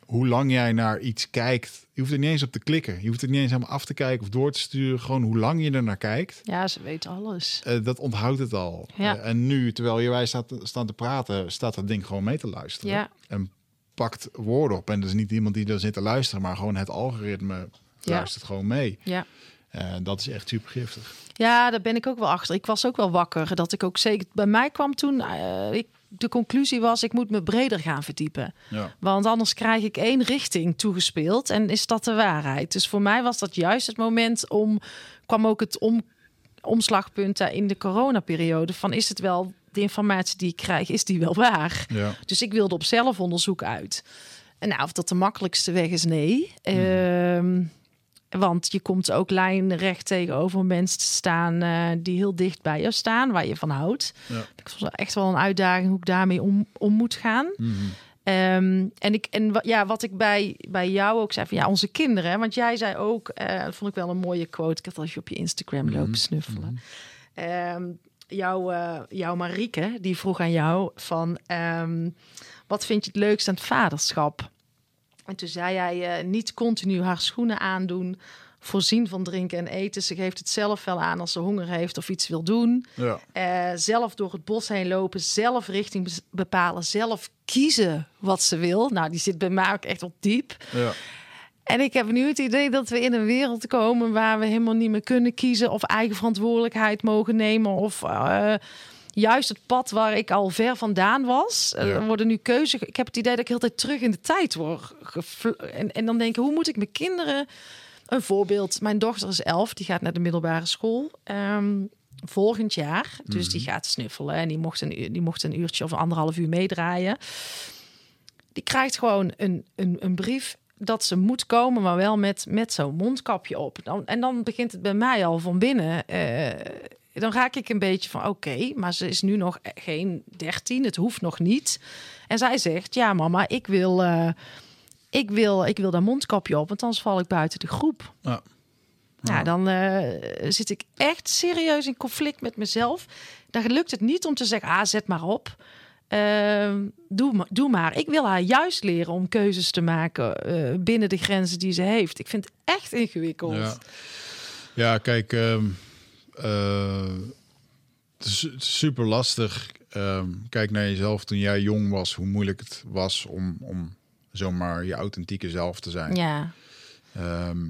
hoe lang jij naar iets kijkt, je hoeft er niet eens op te klikken. Je hoeft het niet eens helemaal af te kijken of door te sturen. Gewoon hoe lang je er naar kijkt, Ja, ze weet alles. eh, dat onthoudt het al. Ja. Eh, en nu, terwijl je wij staat, staan te praten, staat dat ding gewoon mee te luisteren. Ja. En pakt woorden op. En dus niet iemand die er zit te luisteren, maar gewoon het algoritme Ja. luistert gewoon mee. Ja. En dat is echt super giftig. Ja, daar ben ik ook wel achter. Ik was ook wel wakker. Dat ik ook zeker. Bij mij kwam toen. eh, ik, de conclusie was: ik moet me breder gaan verdiepen. Ja. Want anders krijg ik één richting toegespeeld. En is dat de waarheid? Dus voor mij was dat juist het moment om. kwam ook het om, omslagpunt daar in de coronaperiode. Van is het wel de informatie die ik krijg, is die wel waar? Ja. Dus ik wilde op zelfonderzoek uit. En nou, of dat de makkelijkste weg is, nee. Ehm, want je komt ook lijnrecht tegenover mensen te staan eh, die heel dicht bij je staan, waar je van houdt. Ja. Ik vond het echt wel een uitdaging hoe ik daarmee om, om moet gaan. Mhm. Ehm, en ik, en ja, wat ik bij, bij jou ook zei van ja, onze kinderen. Want jij zei ook, eh, dat vond ik wel een mooie quote. Ik had als je op je Instagram lopen snuffelen. Ehm, jouw, eh, jouw Marieke, die vroeg aan jou van ehm, wat vind je het leukst aan het vaderschap? En toen zei jij eh, niet continu haar schoenen aandoen, voorzien van drinken en eten. Ze geeft het zelf wel aan als ze honger heeft of iets wil doen. Ja. Eh, zelf door het bos heen lopen, zelf richting bepalen, zelf kiezen wat ze wil. Nou, die zit bij mij ook echt op diep. Ja. En ik heb nu het idee dat we in een wereld komen waar we helemaal niet meer kunnen kiezen of eigen verantwoordelijkheid mogen nemen of eh, juist het pad waar ik al ver vandaan was. Eh, Ja. Er worden nu keuzes. Ik heb het idee dat ik heel tijd terug in de tijd word. En, en dan denk ik, hoe moet ik mijn kinderen een voorbeeld? Mijn dochter is elf, die gaat naar de middelbare school. ehm, volgend jaar. Dus die gaat snuffelen en die mocht, een, die mocht een uurtje of anderhalf uur meedraaien. Die krijgt gewoon een, een, een brief dat ze moet komen, maar wel met, met zo'n mondkapje op. Dan, en dan begint het bij mij al van binnen. eh, dan raak ik een beetje van oké, maar ze is nu nog geen 13, het hoeft nog niet. En zij zegt: Ja, mama, ik wil, eh, ik wil, ik wil dat mondkapje op, want anders val ik buiten de groep. Ja. Ja, dan eh, zit ik echt serieus in conflict met mezelf. Dan lukt het niet om te zeggen, ah, zet maar op. Ehm, doe, maar, doe maar. Ik wil haar juist leren om keuzes te maken eh, binnen de grenzen die ze heeft. Ik vind het echt ingewikkeld. Ja, ja kijk, ehm, eh, super lastig. Ehm, kijk naar jezelf toen jij jong was, hoe moeilijk het was om, om zomaar je authentieke zelf te zijn. Ja, Ehm,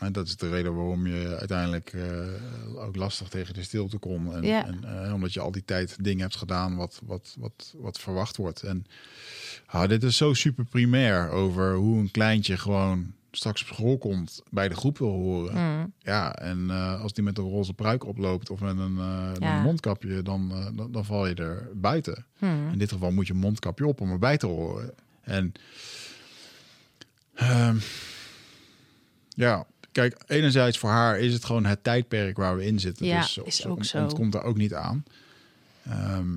en dat is de reden waarom je uiteindelijk eh, ook lastig tegen de stilte kon. En, Ja. en eh, omdat je al die tijd dingen hebt gedaan wat, wat, wat, wat verwacht wordt. En ah, dit is zo super primair over hoe een kleintje gewoon straks op school komt, bij de groep wil horen. Mm. Ja, en eh, als die met een roze pruik oploopt of met een, eh, Ja. een mondkapje, dan, eh, dan, dan val je er buiten. Mm. In dit geval moet je mondkapje op om erbij te horen. En ehm, ja, kijk, enerzijds voor haar is het gewoon het tijdperk waar we in zitten. Ja, dus is ook zo. ontkomt daar ook niet aan. Ehm,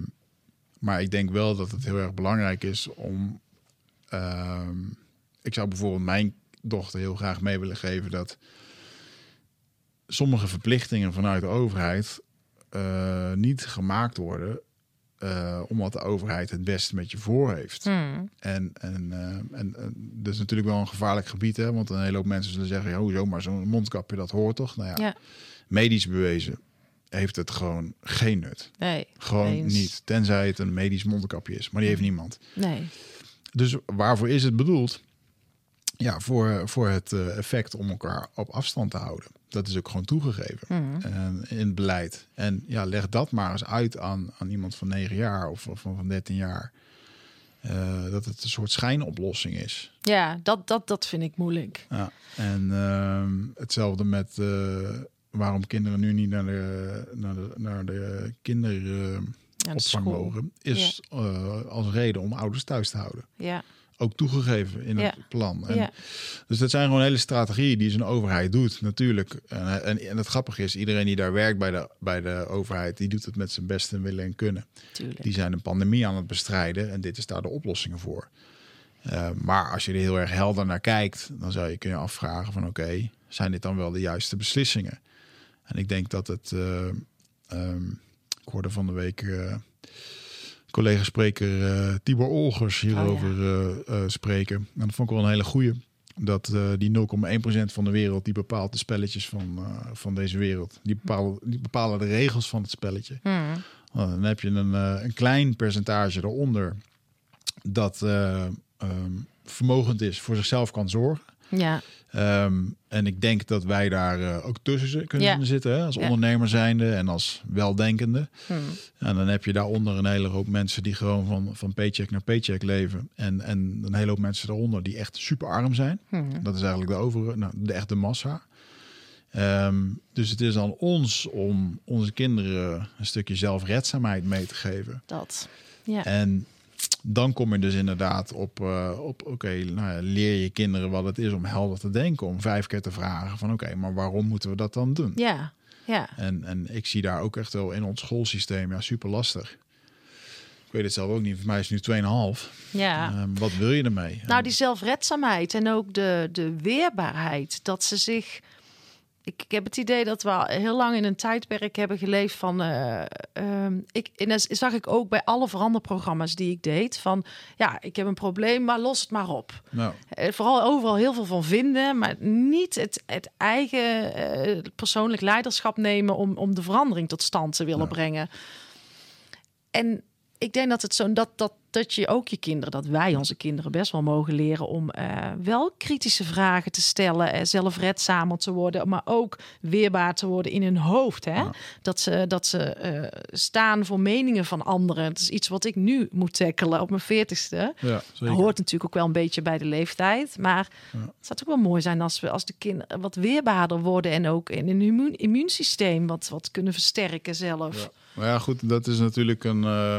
maar ik denk wel dat het heel erg belangrijk is om. ehm, ik zou bijvoorbeeld mijn dochter heel graag mee willen geven dat sommige verplichtingen vanuit de overheid eh, niet gemaakt worden. eh, omdat de overheid het beste met je voor heeft. Mm. En, en, eh, en, en dat is natuurlijk wel een gevaarlijk gebied, hè? Want een hele hoop mensen zullen zeggen: ja, hoezo, maar zo'n mondkapje, dat hoort toch? Nou ja, Ja. medisch bewezen heeft het gewoon geen nut. Nee, Gewoon eens. niet. Tenzij het een medisch mondkapje is, maar die heeft niemand. Nee. Dus waarvoor is het bedoeld? Ja, voor, voor het eh, effect om elkaar op afstand te houden. Dat is ook gewoon toegegeven Mhm. in het beleid. En ja, leg dat maar eens uit aan, aan iemand van 9 jaar of, of van 13 jaar. Eh, dat het een soort schijnoplossing is. Ja, dat, dat, dat vind ik moeilijk. Ja. En ehm, hetzelfde met eh, waarom kinderen nu niet naar de, naar de, naar de kinderopvang mogen, is als reden om ouders thuis te houden. Ja, Ook toegegeven in het plan. En. Dus dat zijn gewoon hele strategieën die zo'n overheid doet, natuurlijk. En, en, en het grappige is, iedereen die daar werkt bij de, bij de overheid, die doet het met zijn beste willen en kunnen. tuurlijk. Die zijn een pandemie aan het bestrijden en dit is daar de oplossingen voor. Eh, maar als je er heel erg helder naar kijkt, dan zou je kunnen afvragen van oké, zijn dit dan wel de juiste beslissingen? En ik denk dat het, ehm, ik hoorde van de week eh, collega-spreker eh, Tibor Olgers hierover eh, eh, spreken. En dat vond ik wel een hele goeie. Dat die 0,1% van de wereld, die bepaalt de spelletjes van, van deze wereld. Die bepalen, die bepalen de regels van het spelletje. Nou, dan heb je een, een klein percentage eronder dat eh, ehm, vermogend is, voor zichzelf kan zorgen. Ja, Ehm, en ik denk dat wij daar eh, ook tussen kunnen Ja. zitten, hè? als Ja. ondernemer zijnde en als weldenkende. Mhm. En dan heb je daaronder een hele hoop mensen die gewoon van, van paycheck naar paycheck leven. En, en een hele hoop mensen daaronder die echt super arm zijn. Mhm. Dat is eigenlijk de over, nou, de echte massa. Ehm, dus het is aan ons om onze kinderen een stukje zelfredzaamheid mee te geven. dat. Ja. En dan kom je dus inderdaad op, eh, op oké, nou leer je kinderen wat het is om helder te denken. Om vijf keer te vragen van oké, maar waarom moeten we dat dan doen? Ja, ja. En, en ik zie daar ook echt wel in ons schoolsysteem ja, super lastig. Ik weet het zelf ook niet. Voor mij is het nu 2,5. ja. Ehm, wat wil je ermee? Nou, die zelfredzaamheid en ook de, de weerbaarheid. Dat ze zich. Ik, ik heb het idee dat we al heel lang in een tijdperk hebben geleefd van. eh, ehm, ik, en dat zag ik ook bij alle veranderprogramma's die ik deed. Van ja, ik heb een probleem, maar los het maar op. Nou, vooral overal heel veel van vinden, maar niet het, het eigen eh, persoonlijk leiderschap nemen om, om de verandering tot stand te willen brengen. En ik denk dat het zo dat, dat, dat je ook je kinderen, dat wij onze kinderen best wel mogen leren om eh, wel kritische vragen te stellen, eh, zelfredzamer te worden, maar ook weerbaar te worden in hun hoofd. Hè? Ja. Dat ze, dat ze eh, staan voor meningen van anderen. Het is iets wat ik nu moet tackelen op mijn veertigste. ja, zeker. Hoort natuurlijk ook wel een beetje bij de leeftijd. Maar Ja. het zou ook wel mooi zijn als we als de kinderen wat weerbaarder worden en ook in een immuun, immuunsysteem wat, wat kunnen versterken zelf. Ja. Maar ja, goed, dat is natuurlijk een. eh,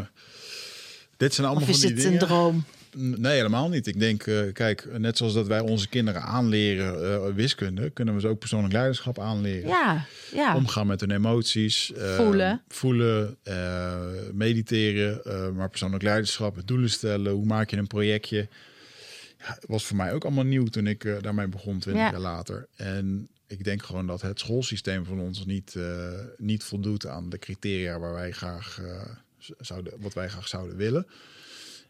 dit zijn allemaal Of is van die het een droom? Nee, helemaal niet. Ik denk, eh, kijk, net zoals dat wij onze kinderen aanleren eh, wiskunde, kunnen we ze ook persoonlijk leiderschap aanleren. Ja, ja. Omgaan met hun emoties. Voelen. Voelen, mediteren, maar persoonlijk leiderschap, doelen stellen. Hoe maak je een projectje? Ja, was voor mij ook allemaal nieuw toen ik daarmee begon, twintig Ja. jaar later. En ik denk gewoon dat het schoolsysteem van ons niet, eh, niet voldoet aan de criteria waar wij graag, eh, zouden, wat wij graag zouden willen.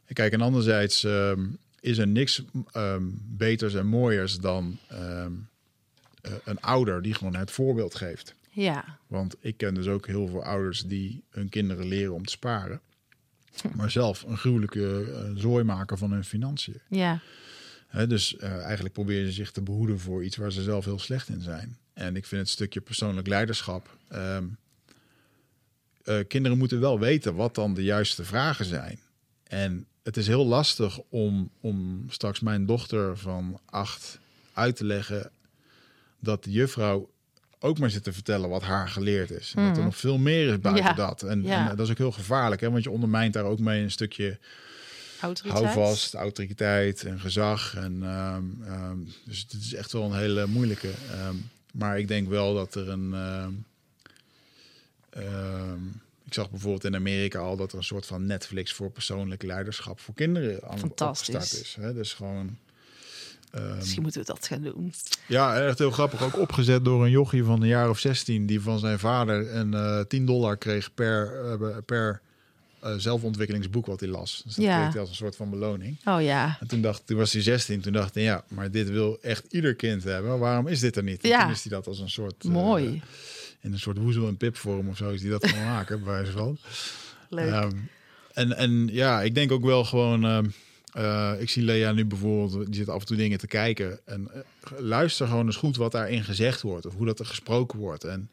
En kijk, en anderzijds ehm, is er niks ehm, beters en mooiers dan ehm, eh, een ouder die gewoon het voorbeeld geeft. ja. Want ik ken dus ook heel veel ouders die hun kinderen leren om te sparen. [laughs] Maar zelf een gruwelijke zooi maken van hun financiën. Ja, Dus eh, eigenlijk proberen ze zich te behoeden voor iets waar ze zelf heel slecht in zijn. En ik vind het stukje persoonlijk leiderschap. ehm, eh, kinderen moeten wel weten wat dan de juiste vragen zijn. En het is heel lastig om, om straks mijn dochter van acht uit te leggen dat de juffrouw ook maar zit te vertellen wat haar geleerd is. En dat er Mhm. nog veel meer is buiten Ja. dat. En, Ja. en dat is ook heel gevaarlijk, hè? want je ondermijnt daar ook mee een stukje autoriteit. houvast, autoriteit en gezag. En, ehm, ehm, dus het is echt wel een hele moeilijke. Ehm, maar ik denk wel dat er een. ik zag bijvoorbeeld in Amerika al dat er een soort van Netflix voor persoonlijk leiderschap voor kinderen aan opgestart is. Hè? Dus gewoon. Misschien moeten we dat gaan doen. ja, echt heel grappig. Ook opgezet door een jochie van een jaar of 16... die van zijn vader een eh 10 dollar kreeg per, eh, per eh, zelfontwikkelingsboek wat hij las. Dus dat Ja. kreeg hij als een soort van beloning. Oh ja. En toen, dacht, toen was hij 16. Toen dacht hij, ja, maar dit wil echt ieder kind hebben. Waarom is dit er niet? En Ja. Toen is hij dat als een soort... eh, Mooi. in een soort woezel- en pipvorm of zo is hij dat gaan [laughs] maken, bij wijze van. Leuk. Ehm, en, en ja, ik denk ook wel gewoon... ehm, eh, ik zie Lea nu bijvoorbeeld, die zit af en toe dingen te kijken. En luister gewoon eens goed wat daarin gezegd wordt. Of hoe dat er gesproken wordt. En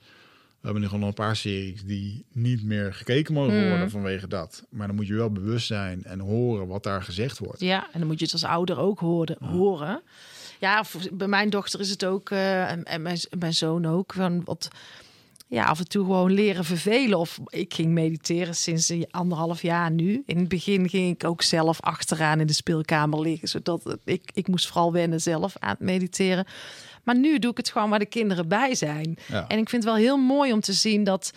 we hebben nu gewoon nog een paar series die niet meer gekeken mogen Hmm. worden vanwege dat. Maar dan moet je wel bewust zijn en horen wat daar gezegd wordt. Ja, en dan moet je het als ouder ook horen. horen. Ja, voor- bij mijn dochter is het ook, eh, en, en mijn, mijn zoon ook, van wat ja, af en toe gewoon leren vervelen. Of ik ging mediteren sinds een anderhalf jaar nu. In het begin ging ik ook zelf achteraan in de speelkamer liggen, zodat ik, ik moest vooral wennen zelf aan het mediteren. Maar nu doe ik het gewoon waar de kinderen bij zijn. Ja. En ik vind het wel heel mooi om te zien dat.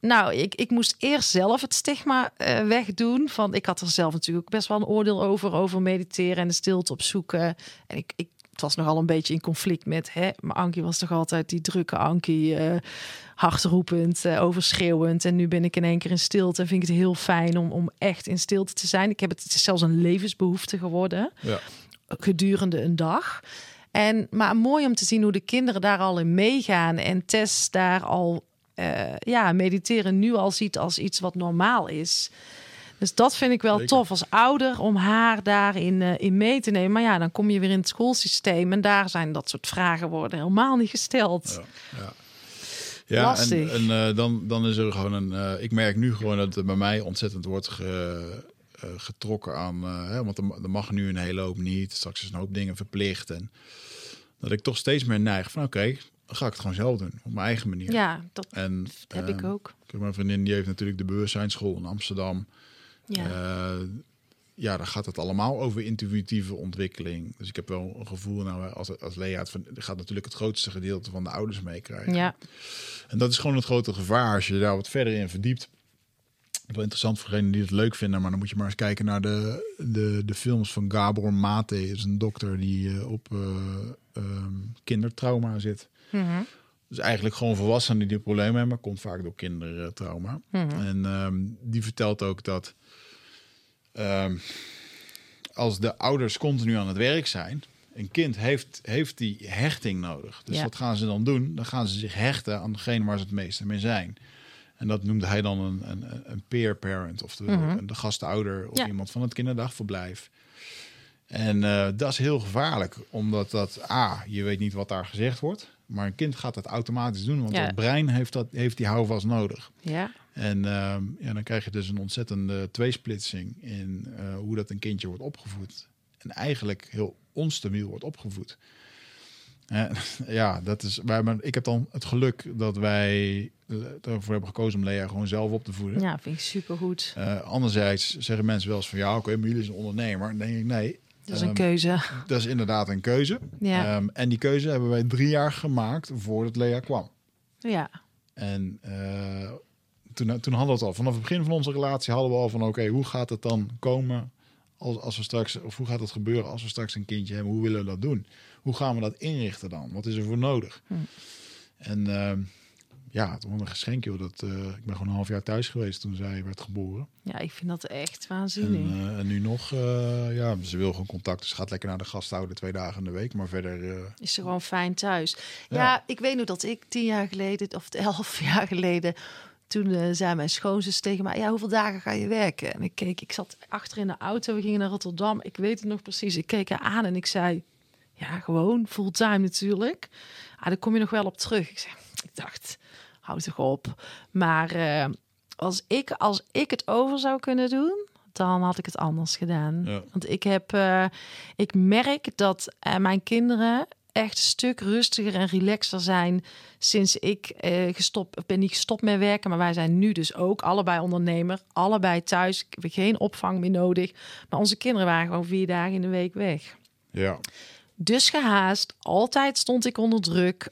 Nou, ik, ik moest eerst zelf het stigma eh, wegdoen. Van, ik had er zelf natuurlijk ook best wel een oordeel over, over mediteren en de stilte opzoeken. En ik, ik het was nogal een beetje in conflict met, hè, maar Ankie was toch altijd die drukke Ankie, eh hardroepend, eh, overschreeuwend. En nu ben ik in één keer in stilte en vind ik het heel fijn om, om echt in stilte te zijn. Ik heb het, het is zelfs een levensbehoefte geworden Ja. gedurende een dag. En, maar mooi om te zien hoe de kinderen daar al in meegaan. En Tess daar al eh, ja, mediteren nu al ziet als iets wat normaal is. Dus dat vind ik wel Zeker. tof als ouder om haar daarin eh, in mee te nemen. Maar ja, dan kom je weer in het schoolsysteem en daar zijn dat soort vragen worden helemaal niet gesteld. Ja, ja. Ja, Lastig. en eh, dan, dan is er gewoon een. ik merk nu gewoon dat er bij mij ontzettend wordt ge- getrokken aan. hè, want er, er mag nu een hele hoop niet. Straks is een hoop dingen verplicht. En dat ik toch steeds meer neig van: oké, dan ga ik het gewoon zelf doen. Op mijn eigen manier. Ja, dat En, heb ik eh, ook. ik heb Mijn vriendin die heeft natuurlijk de bewustzijnsschool in Amsterdam. Ja. Eh, ja, daar gaat het allemaal over intuïtieve ontwikkeling. Dus ik heb wel een gevoel, nou, als, als Lea het van, gaat natuurlijk het grootste gedeelte van de ouders meekrijgen. ja. En dat is gewoon het grote gevaar als je daar wat verder in verdiept. Wel interessant voor degenen die het leuk vinden, maar dan moet je maar eens kijken naar de, de, de films van Gabor Mate. Is een dokter die eh, op eh, ehm, kindertrauma zit. Mhm. Dus eigenlijk gewoon volwassenen die problemen hebben, maar komt vaak door kindertrauma. Mhm. En ehm, die vertelt ook dat ehm, als de ouders continu aan het werk zijn, een kind heeft, heeft die hechting nodig. Dus Ja. wat gaan ze dan doen? Dan gaan ze zich hechten aan degene waar ze het meeste mee zijn. En dat noemde hij dan een, een, een peer parent, of de, Mhm. de gastouder of Ja. iemand van het kinderdagverblijf. En eh, dat is heel gevaarlijk, omdat dat, A, je weet niet wat daar gezegd wordt. Maar een kind gaat dat automatisch doen, want Ja. het brein heeft, dat, heeft die houvast nodig. ja. En ehm, ja, dan krijg je dus een ontzettende tweesplitsing in eh, hoe dat een kindje wordt opgevoed. En eigenlijk heel onstabiel wordt opgevoed. [laughs] Ja, dat is, wij, hebben- ik heb dan het geluk dat wij eh, ervoor hebben gekozen om Lea gewoon zelf op te voeden. ja, vind ik supergoed. Eh, anderzijds zeggen mensen wel eens van ja, oké, maar jullie zijn ondernemer. Dan denk ik nee, Dat is een ehm, keuze. dat is inderdaad een keuze. Ja. Ehm, en die keuze hebben wij drie jaar gemaakt voordat Lea kwam. Ja. En eh, toen, toen hadden we het al. Vanaf het begin van onze relatie hadden we al van... oké, hoe gaat het dan komen als, als we straks... of hoe gaat het gebeuren als we straks een kindje hebben? Hoe willen we dat doen? Hoe gaan we dat inrichten dan? Wat is er voor nodig? Hm. En ehm, ja, het was een geschenk, joh. Dat, eh, ik ben gewoon een half jaar thuis geweest toen zij werd geboren. ja, ik vind dat echt En, waanzinnig. eh, en nu nog, eh, ja, ze wil gewoon contact. Dus ze gaat lekker naar de gasthouder twee dagen in de week. Maar verder, is ze gewoon fijn thuis. Ja. Ja. ik weet nog dat ik tien jaar geleden, of [laughs] elf jaar geleden, toen zei mijn schoonzus tegen mij: Ja, hoeveel dagen ga je werken? En ik keek, ik zat achter in de auto, we gingen naar Rotterdam. Ik weet het nog precies. Ik keek haar aan en ik zei: Ja, gewoon fulltime natuurlijk. Ah, daar kom je nog wel op terug. Ik, zei, [laughs] ik dacht, houd toch op. Maar eh, als, ik, als ik het over zou kunnen doen, dan had ik het anders gedaan. Ja. Want ik heb, eh, ik merk dat eh, mijn kinderen echt een stuk rustiger en relaxer zijn sinds ik eh, gestopt ben niet gestopt met werken, maar wij zijn nu dus ook allebei ondernemer, allebei thuis. Ik heb geen opvang meer nodig, maar onze kinderen waren gewoon vier dagen in de week weg. ja. Dus gehaast, altijd stond ik onder druk.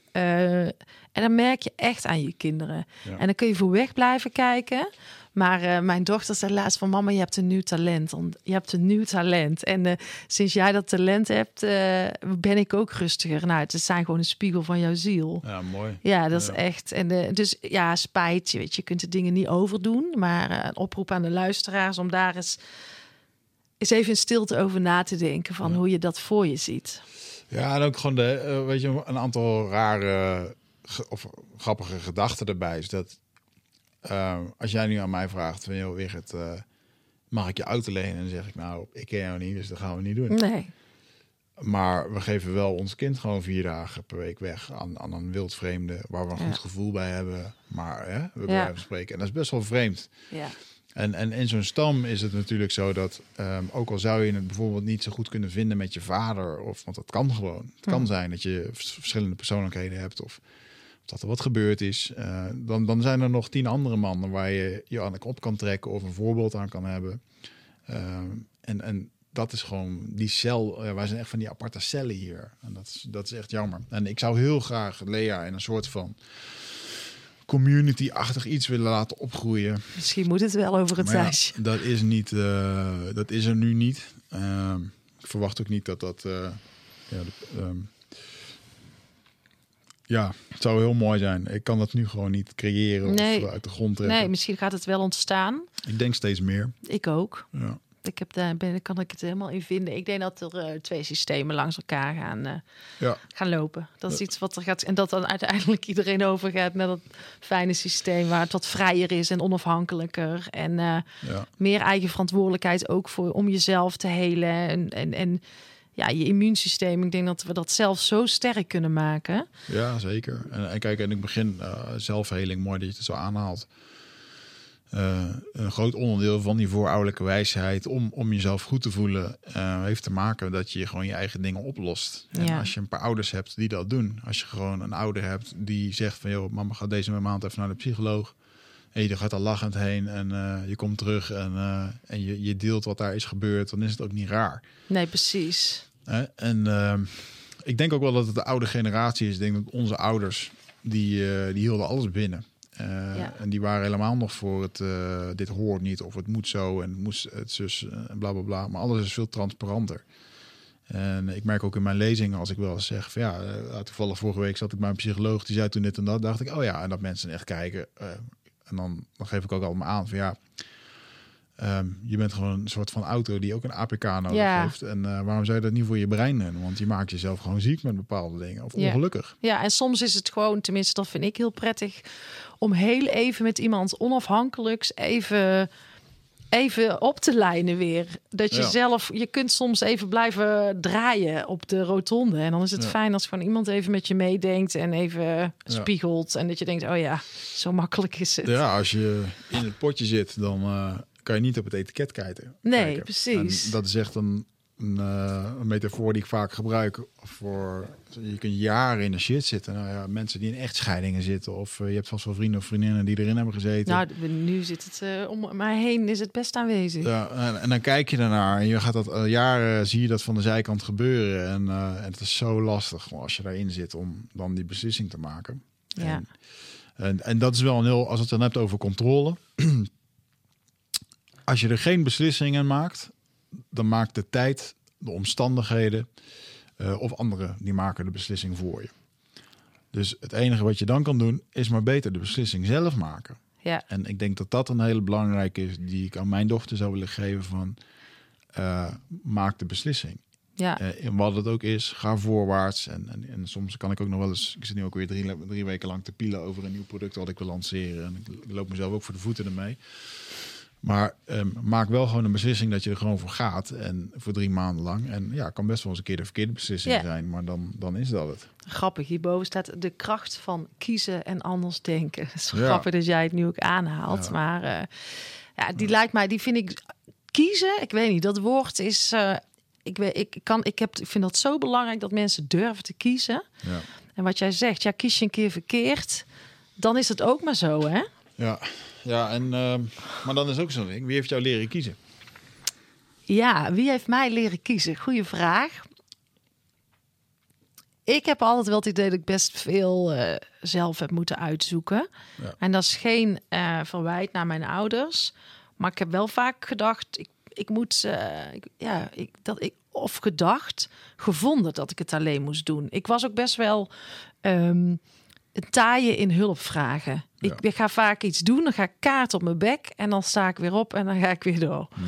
En dan merk je echt aan je kinderen. Ja. En dan kun je voor weg blijven kijken. Maar eh, mijn dochter zei laatst van... mama, je hebt een nieuw talent. Je hebt een nieuw talent. En eh, sinds jij dat talent hebt, eh, ben ik ook rustiger. Nou, het zijn gewoon een spiegel van jouw ziel. ja, mooi. Ja, dat is echt. En dus ja, spijt. Je weet, je kunt de dingen niet overdoen. Maar een oproep aan de luisteraars om daar eens, eens even in stilte over na te denken van Ja. hoe je dat voor je ziet. Ja, en ook gewoon de, weet je, een aantal rare of grappige gedachten erbij. Is dat eh, als jij nu aan mij vraagt van, joh, Wigert, eh, mag ik je auto lenen? En dan zeg ik, nou, ik ken jou niet, dus dat gaan we niet doen. Nee. Maar we geven wel ons kind gewoon vier dagen per week weg aan, aan een wildvreemde waar we een Ja. goed gevoel bij hebben. Maar hè, we Ja. blijven spreken. En dat is best wel vreemd. Ja. En, en in zo'n stam is het natuurlijk zo dat, ehm, ook al zou je het bijvoorbeeld niet zo goed kunnen vinden met je vader, of, want dat kan gewoon. Het kan Hm. zijn dat je vers- verschillende persoonlijkheden hebt of dat er wat gebeurd is. eh, dan, dan zijn er nog tien andere mannen waar je je aan op kan trekken of een voorbeeld aan kan hebben. Ehm, en, en dat is gewoon die cel. ja, wij zijn echt van die aparte cellen hier. En dat is, dat is echt jammer. En ik zou heel graag Lea in een soort van community-achtig iets willen laten opgroeien. Misschien moet het wel over het ja, ijsje. dat is niet, eh, dat is er nu niet. Ehm, ik verwacht ook niet dat dat. eh, ja, de- ehm, ja, het zou heel mooi zijn. Ik kan dat nu gewoon niet creëren Nee. of uit de grond trekken. Nee, misschien gaat het wel ontstaan. Ik denk steeds meer. Ik ook. Ja. Ik heb daar ben, kan ik het helemaal in vinden. Ik denk dat er eh, twee systemen langs elkaar gaan, eh, Ja. gaan lopen. Dat is iets wat er gaat. En dat dan uiteindelijk iedereen [laughs] overgaat naar dat fijne systeem waar het wat vrijer is en onafhankelijker. En eh, Ja. meer eigen verantwoordelijkheid ook voor om jezelf te helen. En, en, en ja, je immuunsysteem. Ik denk dat we dat zelf zo sterk kunnen maken. Ja, zeker. En, en kijk, en ik begin uh, zelfheling, mooi dat je het zo aanhaalt. Uh, een groot onderdeel van die voorouderlijke wijsheid om, om jezelf goed te voelen, uh, heeft te maken dat je gewoon je eigen dingen oplost. En Ja. als je een paar ouders hebt die dat doen, als je gewoon een ouder hebt die zegt van joh, mama gaat deze maand even naar de psycholoog. En je gaat al lachend heen en uh, je komt terug en, uh, en je, je deelt wat daar is gebeurd, dan is het ook niet raar. Nee, precies. en uh, ik denk ook wel dat het de oude generatie is. Ik denk dat onze ouders, die, uh, die hielden alles binnen. Ja. En die waren helemaal nog voor het, dit hoort niet of het moet zo en het moest het zus en bla bla bla. Maar alles is veel transparanter. En ik merk ook in mijn lezingen, als ik wel eens zeg van ja, toevallig vorige week zat ik bij een psycholoog, die zei toen dit en dat, dacht ik, oh ja, en dat mensen echt kijken. En dan, dan geef ik ook allemaal aan van ja, um, je bent gewoon een soort van auto die ook een APK nodig Ja. heeft. En uh, waarom zou je dat niet voor je brein doen? Want je maakt jezelf gewoon ziek met bepaalde dingen of Ja. ongelukkig. Ja, en soms is het gewoon, tenminste, dat vind ik heel prettig, om heel even met iemand onafhankelijks even, even op te lijnen weer. Dat je Ja. zelf, je kunt soms even blijven draaien op de rotonde. En dan is het Ja. fijn als gewoon iemand even met je meedenkt en even spiegelt. En dat je denkt, oh ja, zo makkelijk is het. Ja, als je in het potje zit, dan uh, kan je niet op het etiket kijken. Nee, kijken. precies. En dat is echt een, een, uh, een metafoor die ik vaak gebruik voor... Je kunt jaren in de shit zitten. Nou ja, mensen die in echtscheidingen zitten. Of uh, je hebt vast wel vrienden of vriendinnen die erin hebben gezeten. Nou, nu zit het uh, om mij heen, is het best aanwezig. Ja, en, en dan kijk je daarnaar en je gaat dat jaren zie je dat van de zijkant gebeuren. En, en het is zo lastig als je daarin zit om dan die beslissing te maken. Ja. En, en, en dat is wel een heel, als het dan hebt over controle. [clears throat] als je er geen beslissingen maakt, dan maakt de tijd, de omstandigheden uh, of anderen die maken de beslissing voor je. Dus het enige wat je dan kan doen, is maar beter de beslissing zelf maken. Ja. En ik denk dat dat een hele belangrijke is die ik aan mijn dochter zou willen geven van uh, maak de beslissing. Ja. Uh, en wat het ook is, ga voorwaarts. En, en, en, soms kan ik ook nog wel eens, ik zit nu ook weer drie, drie weken lang te pielen over een nieuw product wat ik wil lanceren. En ik, ik loop mezelf ook voor de voeten ermee. Maar um, maak wel gewoon een beslissing dat je er gewoon voor gaat. En voor drie maanden lang. En ja, kan best wel eens een keer de verkeerde beslissing zijn. Maar dan, dan is dat het. Grappig, hierboven staat de kracht van kiezen en anders denken. [laughs] Het is Ja. grappig dat jij het nu ook aanhaalt. Ja. Maar uh, ja, die lijkt mij, die vind ik kiezen. Ik weet niet, dat woord is. Uh, ik, weet, ik, kan, ik, heb, ik vind dat zo belangrijk dat mensen durven te kiezen. Ja. En wat jij zegt, ja, kies je een keer verkeerd, dan is het ook maar zo, hè? Ja, ja en, uh, maar dan is ook zo'n ding. Wie heeft jou leren kiezen? Ja, wie heeft mij leren kiezen? Goeie vraag. Ik heb altijd wel het idee dat ik best veel uh, zelf heb moeten uitzoeken. Ja. En dat is geen uh, verwijt naar mijn ouders. Maar ik heb wel vaak gedacht, ik, ik moet, uh, ik, ja, ik, dat ik, of gedacht, gevonden dat ik het alleen moest doen. Ik was ook best wel um, een taaie in hulp vragen. Ja. Ik, ik ga vaak iets doen, dan ga ik kaart op mijn bek en dan sta ik weer op en dan ga ik weer door. Hmm.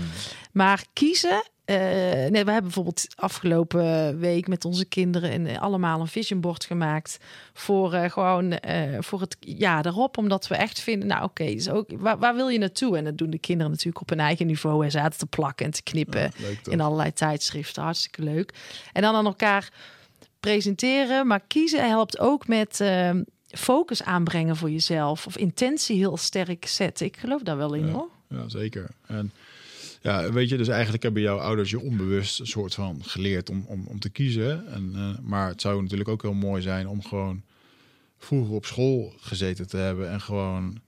Maar kiezen, eh, nee, we hebben bijvoorbeeld afgelopen week met onze kinderen eh, allemaal een vision board gemaakt voor eh, gewoon eh, voor het jaar erop, omdat we echt vinden, nou oké, ook waar, waar wil je naartoe? En dat doen de kinderen natuurlijk op hun eigen niveau en zaten te plakken en te knippen Ja, in allerlei tijdschriften, hartstikke leuk. En dan aan elkaar presenteren, maar kiezen helpt ook met focus aanbrengen voor jezelf of intentie heel sterk zetten. Ik geloof daar wel in Ja. hoor. Ja, zeker. En ja, weet je, dus eigenlijk hebben jouw ouders je onbewust een soort van geleerd om, om, om te kiezen. En, eh, maar het zou natuurlijk ook heel mooi zijn om gewoon vroeger op school gezeten te hebben en gewoon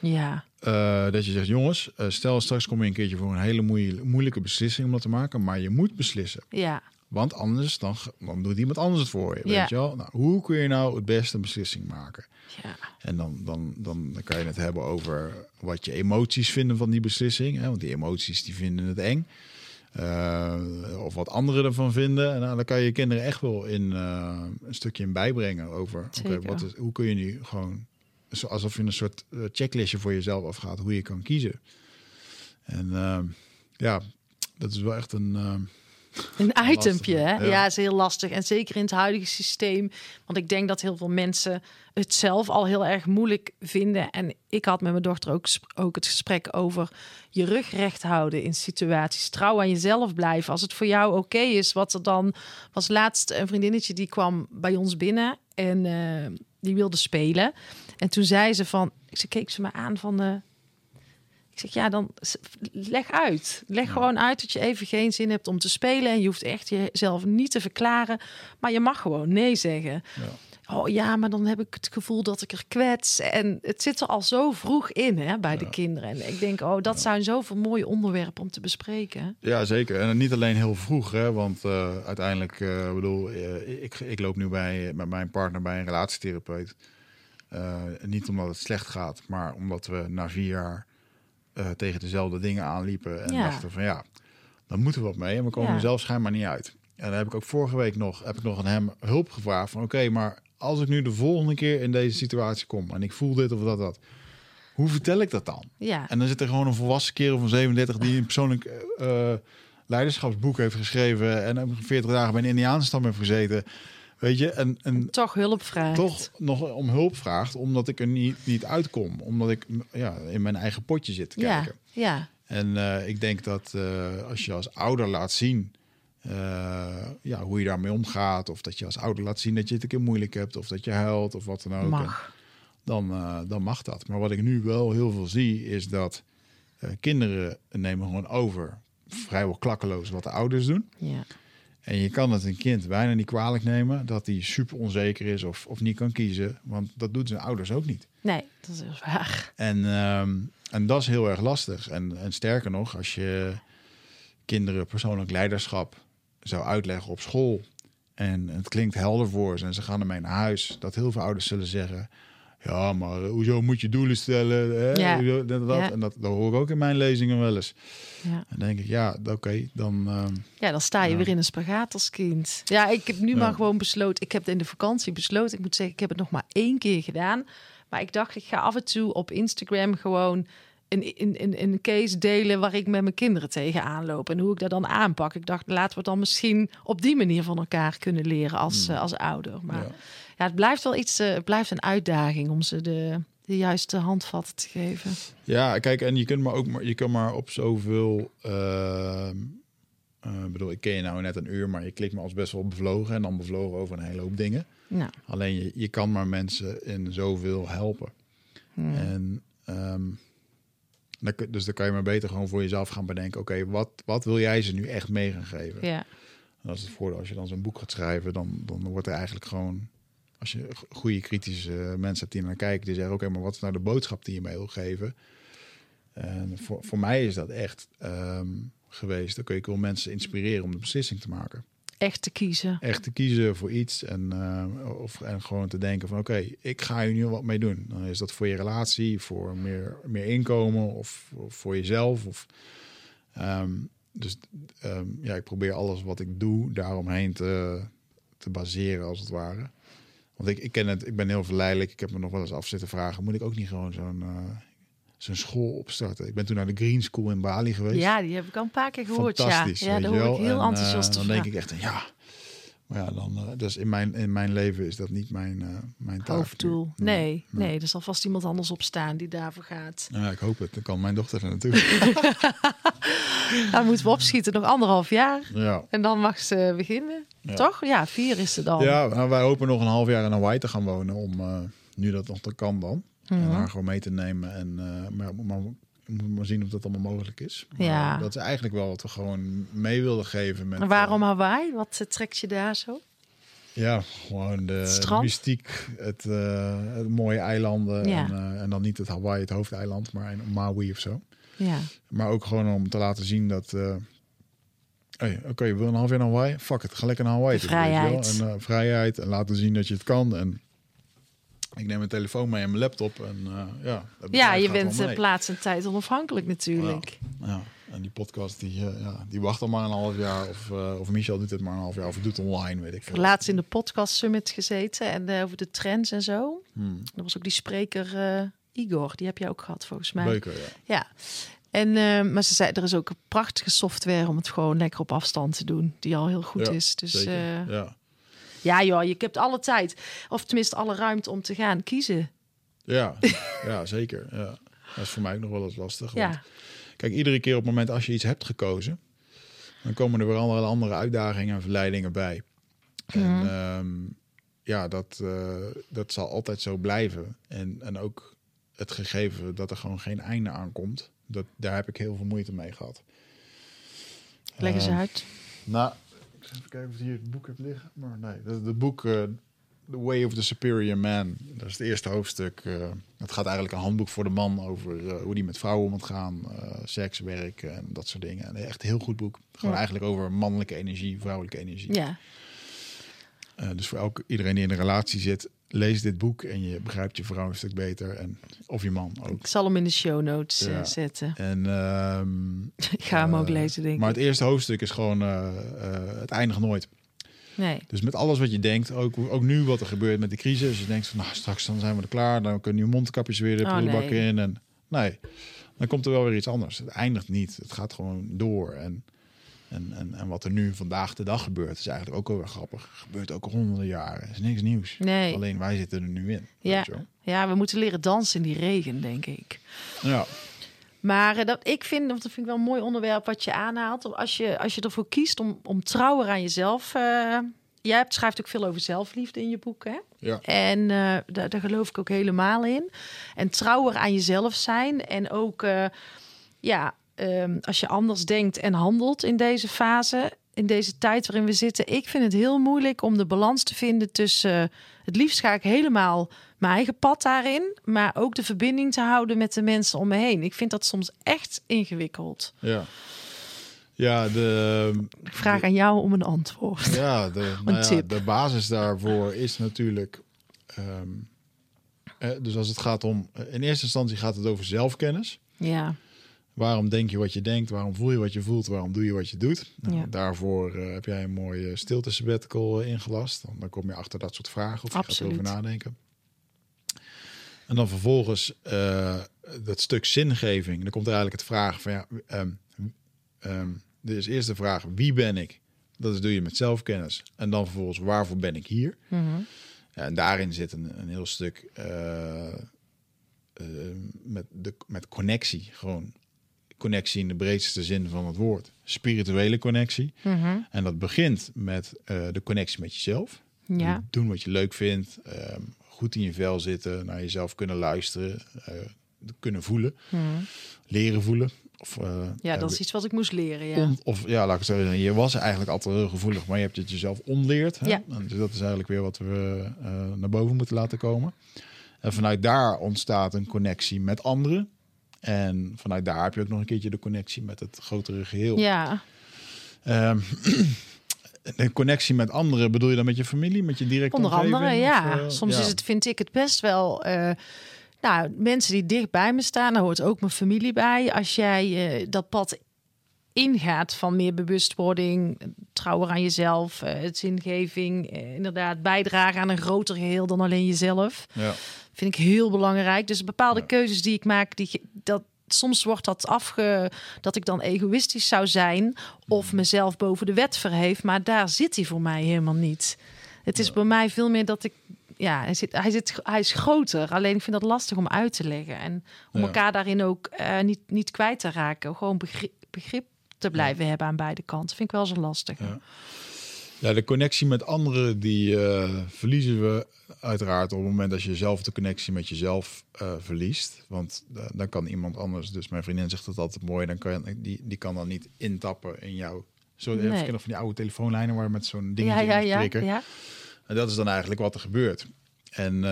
Ja, eh, dat je zegt, jongens, eh, stel straks kom je een keertje voor een hele moeilijke beslissing om dat te maken, maar je moet beslissen. ja, Want anders dan, dan doet iemand anders het voor je. Ja. Weet je wel? Nou, hoe kun je nou het beste een beslissing maken? ja. En dan, dan, dan, dan kan je het hebben over wat je emoties vinden van die beslissing. Hè? Want die emoties die vinden het eng. Eh, of wat anderen ervan vinden. En nou, dan kan je je kinderen echt wel in eh, een stukje in bijbrengen over oké, Zeker. wat is, hoe kun je nu gewoon alsof je een soort eh, checklistje voor jezelf afgaat hoe je kan kiezen. En ja, dat is wel echt een. Een itempje, hè? ja. Ja. is heel lastig. En zeker in het huidige systeem. Want ik denk dat heel veel mensen het zelf al heel erg moeilijk vinden. En ik had met mijn dochter ook, ook het gesprek over je rug recht houden in situaties. Trouw aan jezelf blijven. Als het voor jou oké is, wat er dan was laatst een vriendinnetje die kwam bij ons binnen en eh, die wilde spelen. En toen zei ze van, ze keek ze me aan van. eh, ik zeg, ja, dan leg uit. Leg gewoon uit dat je even geen zin hebt om te spelen. En je hoeft echt jezelf niet te verklaren. Maar je mag gewoon nee zeggen. Oh ja, maar dan heb ik het gevoel dat ik er kwets. En het zit er al zo vroeg in hè, bij de kinderen. En ik denk, oh, dat zijn zoveel mooie onderwerpen om te bespreken. Ja, zeker. En niet alleen heel vroeg, hè, want eh, uiteindelijk, eh bedoel, eh, ik, ik loop nu bij, met mijn partner bij een relatietherapeut. Niet omdat het slecht gaat, maar omdat we na vier jaar eh, tegen dezelfde dingen aanliepen. En Ja. dachten van ja, dan moeten we wat mee. En we komen Ja. er zelf schijnbaar niet uit. En dan heb ik ook vorige week nog, heb ik nog aan hem hulp gevraagd van oké, maar als ik nu de volgende keer in deze situatie kom en ik voel dit of dat, dat. Hoe vertel ik dat dan? Ja, En dan zit er gewoon een volwassen kerel van 37 die een persoonlijk eh, leiderschapsboek heeft geschreven en ook 40 dagen bij een Indiaanstam heeft gezeten. Weet je, en, en toch hulp vraagt. toch nog om hulp vraagt, omdat ik er niet, niet uitkom. Omdat ik ja, in mijn eigen potje zit te Ja, kijken. ja, En eh, ik denk dat eh, als je als ouder laat zien eh, ja, hoe je daarmee omgaat, of dat je als ouder laat zien dat je het een keer moeilijk hebt, of dat je huilt, of wat dan ook. Mag. dan, dan mag dat. Maar wat ik nu wel heel veel zie, is dat kinderen nemen gewoon over vrijwel klakkeloos wat de ouders doen. Ja, En je kan het een kind bijna niet kwalijk nemen dat hij super onzeker is of, of niet kan kiezen. Want dat doen zijn ouders ook niet. nee, dat is heel waar. En, ehm, en dat is heel erg lastig. En, en sterker nog, als je kinderen persoonlijk leiderschap zou uitleggen op school. En het klinkt helder voor ze en ze gaan ermee naar huis. Dat heel veel ouders zullen zeggen... Ja, maar hoezo moet je doelen stellen? Hè? Ja. Hoezo dat? Ja. En dat, dat hoor ik ook in mijn lezingen wel eens. Ja. En dan denk ik, ja, oké, dan... ehm, Ja, dan sta je weer in een spagaat als kind. Ja, ik heb nu maar gewoon besloten. Ik heb in de vakantie besloten. Ik moet zeggen, ik heb het nog maar één keer gedaan. Maar ik dacht, ik ga af en toe op Instagram gewoon een, een, een, een case delen waar ik met mijn kinderen tegenaan loop. En hoe ik dat dan aanpak. Ik dacht, laten we het dan misschien op die manier van elkaar kunnen leren als, eh, als ouder. Maar ja. Ja. het blijft wel iets, eh, het blijft een uitdaging om ze de, de juiste handvatten te geven. Ja, kijk, en je kunt maar ook maar, je kan maar op zoveel. ik bedoel, ik ken je nou net een uur, maar je klikt me als best wel bevlogen en dan bevlogen over een hele hoop dingen. Nou, Alleen je, je kan maar mensen in zoveel helpen. hmm. En ehm, dus dan kan je maar beter gewoon voor jezelf gaan bedenken: oké, wat, wat wil jij ze nu echt mee gaan geven? ja. Dat is het voordeel als je dan zo'n boek gaat schrijven, dan, dan wordt er eigenlijk gewoon. Als je goede kritische mensen hebt die naar kijken, die zeggen: Oké, maar wat is nou de boodschap die je mee wil geven? En voor, voor mij is dat echt ehm, geweest. Oké, ik wil mensen inspireren om de beslissing te maken. Echt te kiezen. Echt te kiezen voor iets en, eh, of, en gewoon te denken: van oké, ik ga hier nu wat mee doen. Dan is dat voor je relatie, voor meer, meer inkomen of, voor jezelf. Of, ehm, dus ehm, ja, ik probeer alles wat ik doe daaromheen te, te baseren, als het ware. Want ik, ik ken het, ik ben heel verleidelijk. Ik heb me nog wel eens af zitten vragen: moet ik ook niet gewoon zo'n. eh, zijn school opstarten. Ik ben toen naar de Green School in Bali geweest. Ja, die heb ik al een paar keer gehoord. Ja, Fantastisch, ja daar hoor wel. ik heel En, enthousiast Dan over. denk ik echt, ja. Maar ja, dan, eh, dus in mijn, in mijn leven is dat niet mijn, eh mijn taak. Hoofddoel. nu. Nee, nee, er zal vast iemand anders op staan die daarvoor gaat. Nou ja, ik hoop het. Dan kan mijn dochter er naartoe. [laughs] Dan moeten we opschieten nog anderhalf jaar. ja. En dan mag ze beginnen. Ja. Toch? Ja, vier is ze dan. ja, nou, wij hopen nog een half jaar in Hawaii te gaan wonen. Om, nu dat nog te kan dan. En Mhm. haar gewoon mee te nemen. En, eh, maar, maar we moeten maar zien of dat allemaal mogelijk is. Maar Ja. Dat is eigenlijk wel wat we gewoon mee wilden geven. Met, En waarom eh, Hawaii? Wat eh, trekt je daar zo? ja, gewoon de, strand? mystiek, het, het mooie eilanden. Ja. En, en dan niet het Hawaii, het hoofdeiland, maar in Maui of zo. Ja. Maar ook gewoon om te laten zien dat... hey, Oké, je wil een half jaar naar Hawaii? Fuck het, ga lekker naar Hawaii. De toe, vrijheid. En, vrijheid en laten zien dat je het kan. En ik neem mijn telefoon mee en mijn laptop. En eh, ja, Ja, je bent eh, plaats en tijd onafhankelijk natuurlijk. Ja, en die podcast die, eh, ja, die wacht al maar een half jaar. Of, eh, of Michel doet het maar een half jaar. Of doet online, weet ik veel. Laatst in de podcast summit gezeten en over de trends en zo. Hmm, Er was ook die spreker Igor, die heb je ook gehad volgens mij. Leuker, ja. Ja. En, maar ze zei, er is ook een prachtige software om het gewoon lekker op afstand te doen, die al heel goed Ja, is. Dus ja. Ja joh, je hebt alle tijd, of tenminste alle ruimte om te gaan kiezen. Ja, [laughs] ja, zeker. Ja. Dat is voor mij ook nog wel eens lastig. want Ja, Kijk, iedere keer op het moment als je iets hebt gekozen, dan komen er weer allerlei andere uitdagingen en verleidingen bij. En Mhm. ehm, ja, dat, eh, dat zal altijd zo blijven. En, en ook het gegeven dat er gewoon geen einde aankomt, dat, daar heb ik heel veel moeite mee gehad. leg eens Ehm, uit. Nou, even kijken of ik hier het boek heb liggen. Maar nee, dat het boek eh, The Way of the Superior Man. Dat is het eerste hoofdstuk. eh het gaat eigenlijk een handboek voor de man over eh, hoe die met vrouwen om moet gaan. seks, werk en dat soort dingen. En echt een heel goed boek. Gewoon Ja. eigenlijk over mannelijke energie, vrouwelijke energie. Ja, dus voor elke, iedereen die in een relatie zit, lees dit boek en je begrijpt je vrouw een stuk beter. En, of je man ook. ik zal hem in de show notes eh, Ja. zetten. En, ehm, [laughs] Ik ga hem ook eh, lezen, denk ik. maar het eerste hoofdstuk is gewoon eh, eh, het eindigt nooit. Nee. Dus met alles wat je denkt, ook, ook nu wat er gebeurt met de crisis. Je denkt van, nou, straks dan zijn we er klaar. Dan kunnen je mondkapjes weer de Oh, prullenbak nee. in. En nee, dan komt er wel weer iets anders. Het eindigt niet. Het gaat gewoon door. En, en, en, en wat er nu vandaag de dag gebeurt, is eigenlijk ook wel weer grappig. Gebeurt ook honderden jaren. Is niks nieuws. Nee. Alleen wij zitten er nu in. Ja. ja, we moeten leren dansen in die regen, denk ik. Ja. Maar eh, dat, ik vind, dat vind ik wel een mooi onderwerp wat je aanhaalt. Als je, als je ervoor kiest om, om trouwer aan jezelf... eh jij hebt, schrijft ook veel over zelfliefde in je boek, hè? Ja. En eh, daar, daar geloof ik ook helemaal in. En trouwer aan jezelf zijn. En ook, ja, ehm, als je anders denkt en handelt in deze fase, in deze tijd waarin we zitten. Ik vind het heel moeilijk om de balans te vinden tussen. eh, het liefst ga ik helemaal mijn eigen pad daarin, maar ook de verbinding te houden met de mensen om me heen. Ik vind dat soms echt ingewikkeld. Ja. Ja, de, Ik vraag aan jou om een antwoord. Ja, de, [laughs] nou ja, tip. de basis daarvoor is natuurlijk. ehm, eh, dus als het gaat om. eh, In eerste instantie gaat het over zelfkennis. Ja, Waarom denk je wat je denkt? Waarom voel je wat je voelt? Waarom doe je wat je doet? Nou, Ja. Daarvoor eh, heb jij een mooie stilte sabbatical eh, ingelast. Dan, dan kom je achter dat soort vragen of je Absoluut. gaat erover nadenken. En dan vervolgens eh, dat stuk zingeving. Dan komt er eigenlijk het vraag van ja, ehm ehm eerst de vraag wie ben ik? Dat is, doe je met zelfkennis. En dan vervolgens waarvoor ben ik hier? Mhm. Ja, en daarin zit een, een heel stuk met, de, met connectie. Gewoon connectie in de breedste zin van het woord. Spirituele connectie. Mhm. En dat begint met eh, de connectie met jezelf. ja. Doen wat je leuk vindt. ehm, goed in je vel zitten. Naar jezelf kunnen luisteren. eh, kunnen voelen. Mhm. Leren voelen. Of, eh, ja, dat is iets wat ik moest leren. Ja. on- of ja, laat ik het zeggen. Je was eigenlijk altijd heel gevoelig, maar je hebt het jezelf onleerd. Hè? Ja. En dus dat is eigenlijk weer wat we naar boven moeten laten komen. En vanuit daar ontstaat een connectie met anderen. En vanuit daar heb je ook nog een keertje de connectie met het grotere geheel. ja, Ehm, [clears throat] een connectie met anderen bedoel je dan met je familie, met je directe Onder andere, ja. Of, eh, Soms ja. is het, vind ik het best wel. eh, nou, mensen die dicht bij me staan, daar hoort ook mijn familie bij. Als jij eh, dat pad ingaat van meer bewustwording, trouwen aan jezelf, het zingeving, inderdaad bijdragen aan een groter geheel dan alleen jezelf. Ja. Vind ik heel belangrijk. Dus bepaalde Ja. keuzes die ik maak, die, dat, soms wordt dat afge... dat ik dan egoïstisch zou zijn... of mezelf boven de wet verheef. Maar daar zit hij voor mij helemaal niet. Het is Ja. bij mij veel meer dat ik... Ja, hij, zit, hij, zit, hij is groter. Alleen ik vind dat lastig om uit te leggen. En om Ja. elkaar daarin ook eh, niet, niet kwijt te raken. Gewoon begrip, begrip te blijven hebben aan beide kanten. Vind ik wel zo lastig. Ja. Ja, de connectie met anderen, die eh, verliezen we uiteraard op het moment dat je zelf de connectie met jezelf eh, verliest. Want eh, dan kan iemand anders, dus mijn vriendin zegt dat altijd mooi, dan kan die, die kan dan niet intappen in jou. Zo Nee. even van die oude telefoonlijnen waar met zo'n dingetje Ja, ja, ja, ja. En dat is dan eigenlijk wat er gebeurt. En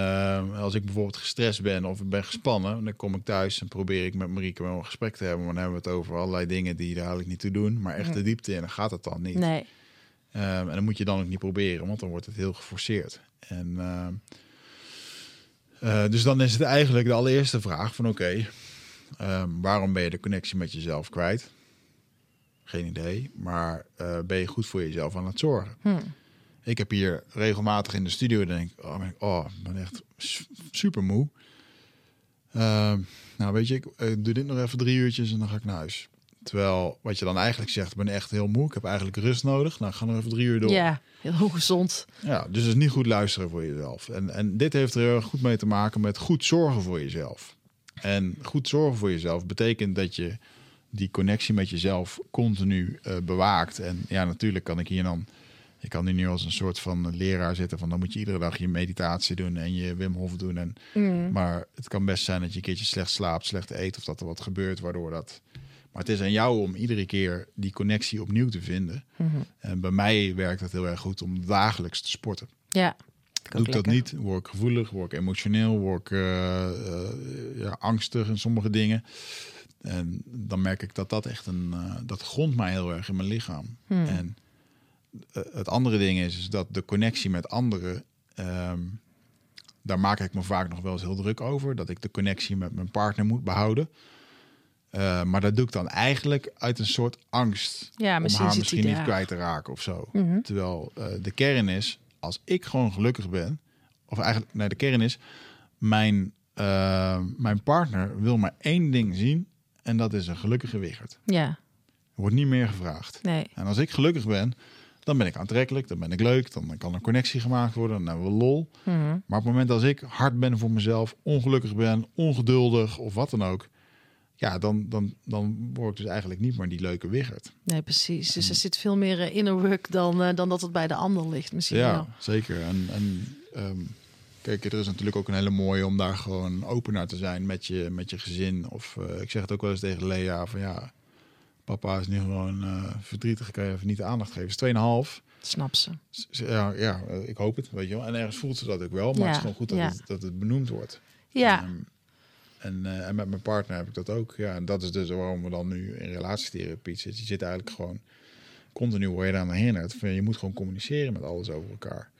als ik bijvoorbeeld gestrest ben of ik ben gespannen, dan kom ik thuis en probeer ik met Marieke wel een gesprek te hebben. Maar dan hebben we het over allerlei dingen die daar eigenlijk niet toe doen. Maar echt de diepte in, dan gaat het dan niet. Nee. Ehm, en dan moet je dan ook niet proberen, want dan wordt het heel geforceerd. En, ehm, eh, dus dan is het eigenlijk de allereerste vraag van oké, ehm, waarom ben je de connectie met jezelf kwijt? Geen idee, maar eh, ben je goed voor jezelf aan het zorgen? Hm. Ik heb hier regelmatig in de studio en denk ik, oh, ben ik, oh, ik ben echt su- super moe. Nou, weet je, ik eh, doe dit nog even drie uurtjes en dan ga ik naar huis. Terwijl wat je dan eigenlijk zegt, ik ben echt heel moe, ik heb eigenlijk rust nodig. Nou, ik ga nog even drie uur door. Ja, heel ongezond. Ja, dus het is niet goed luisteren voor jezelf. En, en dit heeft er heel goed mee te maken met goed zorgen voor jezelf. En goed zorgen voor jezelf betekent dat je die connectie met jezelf continu eh, bewaakt. En ja, natuurlijk kan ik hier dan... Ik kan hier nu als een soort van leraar zitten van dan moet je iedere dag je meditatie doen en je Wim Hof doen. En, Mm. Maar het kan best zijn dat je een keertje slecht slaapt, slecht eet of dat er wat gebeurt waardoor dat... Maar het is aan jou om iedere keer die connectie opnieuw te vinden. Mhm. En bij mij werkt het heel erg goed om dagelijks te sporten. Ja. Doe ik dat niet, word ik gevoelig, word ik emotioneel, word ik eh, eh, ja, angstig in sommige dingen. En dan merk ik dat dat echt een, eh, dat grondt mij heel erg in mijn lichaam. Hmm. En het andere ding is, is dat de connectie met anderen, ehm, daar maak ik me vaak nog wel eens heel druk over. Dat ik de connectie met mijn partner moet behouden. Eh, maar dat doe ik dan eigenlijk uit een soort angst Ja, om misschien haar misschien niet daar. kwijt te raken of zo. Mhm. Terwijl eh, de kern is, als ik gewoon gelukkig ben, of eigenlijk, nee, de kern is, mijn, eh, mijn partner wil maar één ding zien en dat is een gelukkige Wigert. Ja, wordt niet meer gevraagd. nee. En als ik gelukkig ben, dan ben ik aantrekkelijk, dan ben ik leuk, dan kan een connectie gemaakt worden, dan hebben we lol. Mhm. Maar op het moment als ik hard ben voor mezelf, ongelukkig ben, ongeduldig of wat dan ook, ja, dan, dan, dan word ik dus eigenlijk niet meer die leuke Wigert. Nee, precies. Dus er zit veel meer eh, inner work dan, eh, dan dat het bij de ander ligt misschien Ja, wel. zeker. En, en ehm, kijk, er is natuurlijk ook een hele mooie om daar gewoon open naar te zijn met je, met je gezin. Of eh, ik zeg het ook wel eens tegen Lea van ja, papa is nu gewoon verdrietig, kan je even niet de aandacht geven. Het is 2,5. Snap ze. Ja, ja, ik hoop het, weet je wel. En ergens voelt ze dat ook wel, maar Ja, het is gewoon goed dat, ja. het, dat het benoemd wordt. Ja, Ehm, en, eh, en met mijn partner heb ik dat ook. Ja, en dat is dus waarom we dan nu in relatietherapie zitten. Je zit eigenlijk gewoon continu word je eraan herinnerd. Van, je moet gewoon communiceren met alles over elkaar.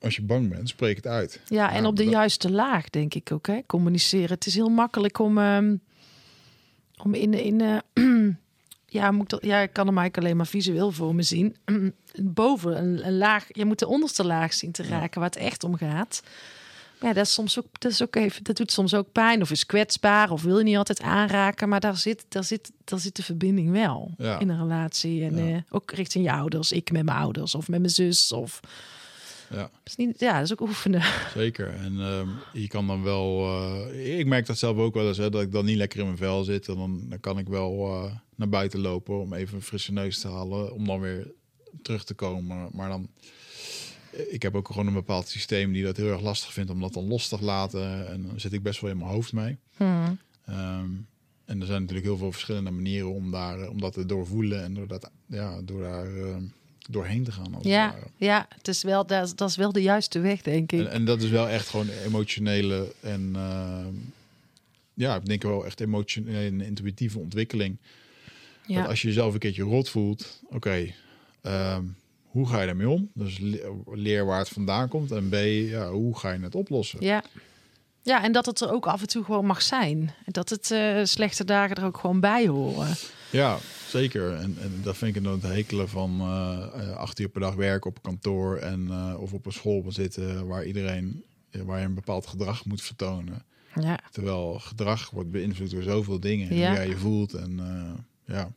Als je bang bent, spreek het uit. ja en Ja, op de dat- juiste laag denk ik ook. Hè? Communiceren. Het is heel makkelijk om, ehm, om in... in eh, [clears throat] ja, moet ik, dat, ja, ik kan hem eigenlijk alleen maar visueel voor me zien. [clears throat] Boven een, een laag... Je moet de onderste laag zien te Ja. raken waar het echt om gaat. Ja, dat is soms ook, dat is ook even, dat doet soms ook pijn of is kwetsbaar of wil je niet altijd aanraken, maar daar zit, daar zit, daar zit de verbinding wel Ja. in een relatie en Ja. eh, ook richting je ouders, ik met mijn ouders of met mijn zus of Ja, is niet, ja, dat is ook oefenen. [laughs] zeker. En ehm, je kan dan wel... eh, ik merk dat zelf ook wel eens, hè, dat ik dan niet lekker in mijn vel zit. En dan, dan kan ik wel eh, naar buiten lopen om even een frisse neus te halen. Om dan weer terug te komen. Maar dan... Ik heb ook gewoon een bepaald systeem die dat heel erg lastig vindt om dat dan los te laten. En dan zit ik best wel in mijn hoofd mee. Hmm. Ehm, en er zijn natuurlijk heel veel verschillende manieren om, daar, eh, om dat te doorvoelen en door, dat, ja, door daar ehm, doorheen te gaan. als het Ja, ja, het is wel, dat, is- dat is wel de juiste weg, denk ik. En, en dat is wel echt gewoon emotionele en ehm, ja, ik denk wel echt emotionele en intuïtieve ontwikkeling. ja. Dat als je jezelf een keertje rot voelt, oké, hoe ga je daarmee om? Dus le- leer waar het vandaan komt en B, ja, hoe ga je het oplossen? ja. Ja, en dat het er ook af en toe gewoon mag zijn. En Dat het eh, slechte dagen er ook gewoon bij horen. Ja, zeker. En, en dat vind ik dan het hekelen van eh, acht uur per dag werken op kantoor en, of op een school zitten waar iedereen waar je een bepaald gedrag moet vertonen. Ja. Terwijl gedrag wordt beïnvloed door zoveel dingen. Ja. Hoe jij je voelt. En ja,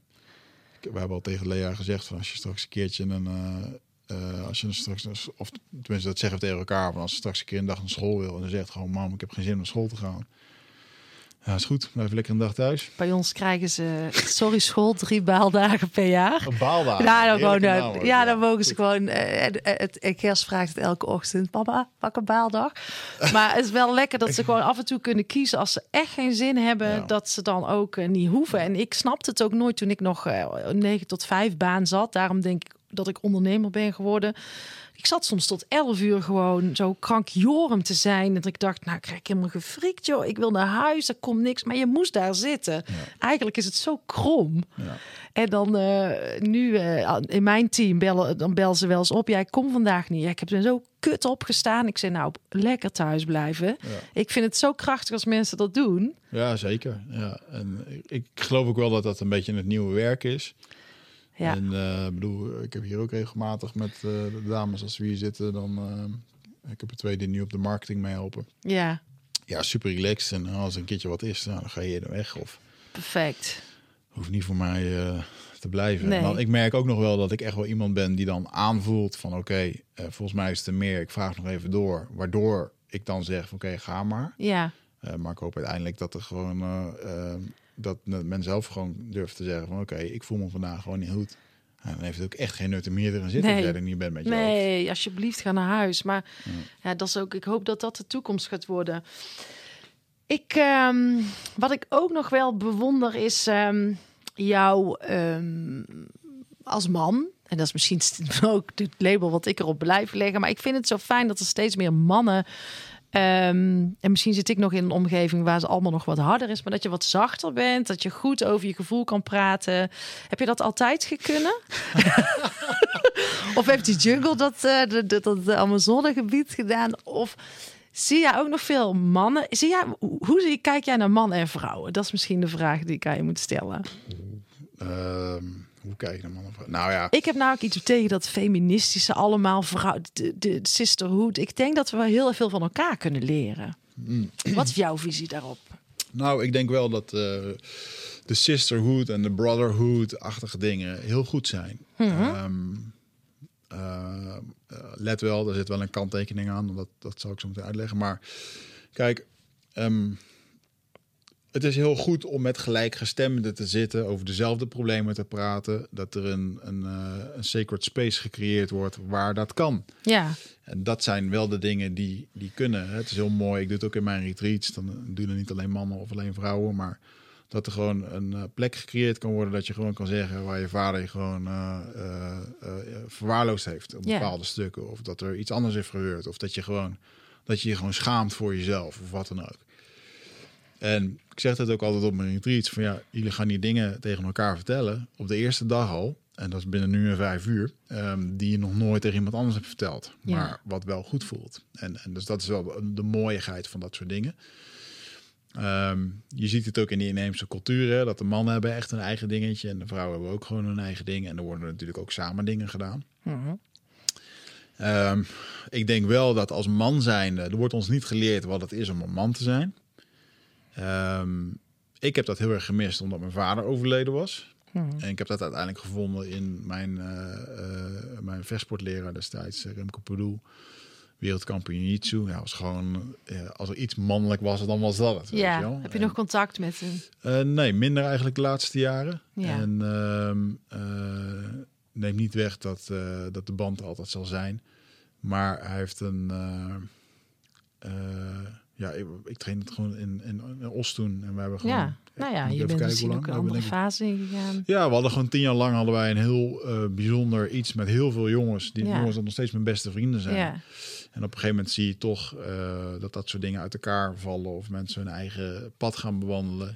we hebben al tegen Lea gezegd van als je straks een keertje een, eh, eh, als je straks, of tenminste dat zeggen we tegen elkaar, van als je straks een keer een dag naar school wil en dan zegt gewoon mam, ik heb geen zin om naar school te gaan. Ja, is goed. Blijf lekker een dag thuis. Bij ons krijgen ze, sorry school, drie baaldagen per jaar. Een baaldagen. Ja, dan, gewoon, eh, naam ja, dan mogen ze gewoon. eh, en, eh, het, en Gers vraagt het elke ochtend: Papa, pak een baaldag. [laughs] Maar het is wel lekker dat ze gewoon af en toe kunnen kiezen. Als ze echt geen zin hebben, Ja. dat ze dan ook eh, niet hoeven. En ik snapte het ook nooit toen ik nog eh, een 9 tot 5 baan zat. Daarom denk ik dat ik ondernemer ben geworden. Ik zat soms tot 11 uur gewoon zo krankjorum te zijn. Dat ik dacht, nou, ik krijg ik helemaal gefrikt, joh. Ik wil naar huis, er komt niks. Maar je moest daar zitten. Eigenlijk is het zo krom. Ja. En dan eh, nu eh, in mijn team bellen, dan bellen ze wel eens op. Jij kom vandaag niet. Ja, ik heb er zo kut opgestaan. Ik zei nou lekker thuis blijven. Ja. Ik vind het zo krachtig als mensen dat doen. Ja, zeker. Ja. En ik, ik geloof ook wel dat dat een beetje het nieuwe werk is. Ja, En ik bedoel, ik heb hier ook regelmatig met eh, de dames, als we hier zitten, dan... eh, ik heb er twee die nu op de marketing mee helpen. ja, Ja, super relaxed. En als er een keertje wat is, nou, dan ga je er weg. Of perfect. hoeft niet voor mij te blijven. Nee. En dan, ik merk ook nog wel dat ik echt wel iemand ben die dan aanvoelt van... oké, volgens mij is het er meer. Ik vraag nog even door. Waardoor ik dan zeg van oké, ga maar. Ja, maar ik hoop uiteindelijk dat er gewoon... dat men zelf gewoon durft te zeggen van oké, ik voel me vandaag gewoon niet goed. En dan heeft het ook echt geen nut hier erin zitten Nee. als jij er niet bent met je hoofd. nee, alsjeblieft ga naar huis. Maar ja. dat is ook. Ik hoop dat dat de toekomst gaat worden. Ik, ehm, wat ik ook nog wel bewonder is ehm, jou ehm, als man. En dat is misschien [laughs] ook het label wat ik erop blijf leggen. Maar ik vind het zo fijn dat er steeds meer mannen. Ehm, en misschien zit ik nog in een omgeving waar ze allemaal nog wat harder is, maar dat je wat zachter bent, dat je goed over je gevoel kan praten. Heb je dat altijd gekunnen? [laughs] of heeft die jungle dat, eh dat, dat, dat Amazonegebied gedaan? Of zie jij ook nog veel mannen? Zie jij, hoe zie, kijk jij naar mannen en vrouwen? Dat is misschien de vraag die ik aan je moet stellen. Ehm, hoe kijk je mannen? Nou ja, Ik heb namelijk iets tegen dat feministische allemaal vrouw, de, de sisterhood. Ik denk dat we wel heel veel van elkaar kunnen leren. Wat is jouw visie daarop? Nou, ik denk wel dat eh, de sisterhood en de brotherhood-achtige dingen heel goed zijn. Ehm, eh, eh, let wel, er zit wel een kanttekening aan, dat, dat zal ik zo meteen uitleggen. Maar kijk, ehm, het is heel goed om met gelijkgestemden te zitten, over dezelfde problemen te praten. Dat er een, een, eh, een sacred space gecreëerd wordt waar dat kan. Ja, En dat zijn wel de dingen die, die kunnen. Het is heel mooi. Ik doe het ook in mijn retreats. Dan doen er niet alleen mannen of alleen vrouwen. Maar dat er gewoon een eh, plek gecreëerd kan worden. Dat je gewoon kan zeggen waar je vader je gewoon eh, verwaarloosd heeft. Op bepaalde stukken. Of dat er iets anders heeft gebeurd. Of dat je gewoon dat je je gewoon schaamt voor jezelf. Of wat dan ook. En ik zeg dat ook altijd op mijn retreats. Van ja, jullie gaan die dingen tegen elkaar vertellen. Op de eerste dag al. En dat is binnen nu en vijf uur. ehm, die je nog nooit tegen iemand anders hebt verteld. Ja. Maar wat wel goed voelt. En, en dus dat is wel de mooiigheid van dat soort dingen. Ehm, je ziet het ook in die inheemse culturen. Dat de mannen hebben echt een eigen dingetje. En de vrouwen hebben ook gewoon hun eigen ding. En er worden natuurlijk ook samen dingen gedaan. Ehm, ik denk wel dat als man zijnde, er wordt ons niet geleerd wat het is om een man te zijn. Ehm, ik heb dat heel erg gemist omdat mijn vader overleden was. En ik heb dat uiteindelijk gevonden in mijn, eh, mijn vechtsportleraar destijds, eh, Remco Poedoel. Wereldkampioen Jiu-Jitsu. Ja, was gewoon, als er iets mannelijk was, dan was dat het. weet je wel. heb je En- nog contact met hem? nee, minder eigenlijk de laatste jaren. Ja. En ehm eh, neemt niet weg dat, dat de band er altijd zal zijn. Maar hij heeft een... ja, ik, ik train het gewoon in, in, in Os toen. En we hebben gewoon... Ja, nou ja, je bent misschien ook een We andere fase ingegaan. ja, we hadden gewoon tien jaar lang hadden wij een heel eh, bijzonder iets met heel veel jongens. Die Ja. jongens dat nog steeds mijn beste vrienden zijn. Ja, En op een gegeven moment zie je toch eh, dat dat soort dingen uit elkaar vallen. Of mensen hun eigen pad gaan bewandelen.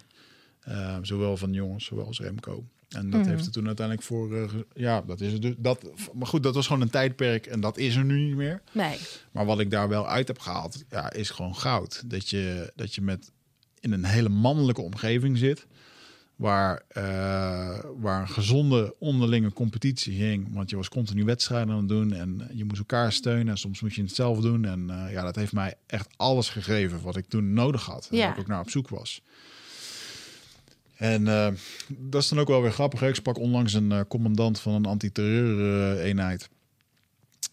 Eh, zowel van jongens, zowel als Remco. En dat Mhm. heeft er toen uiteindelijk voor... eh, ja, dat is het dus. Dat, maar goed, dat was gewoon een tijdperk en dat is er nu niet meer. nee. Maar wat ik daar wel uit heb gehaald, ja, is gewoon goud. Dat je, dat je met in een hele mannelijke omgeving zit. Waar, eh, waar een gezonde onderlinge competitie ging. Want je was continu wedstrijden aan het doen en je moest elkaar steunen. En soms moest je het zelf doen. En eh, ja, dat heeft mij echt alles gegeven wat ik toen nodig had. En Ja. waar ik ook naar op zoek was. En eh, dat is dan ook wel weer grappig. Ik sprak onlangs een eh, commandant van een antiterreur-eenheid.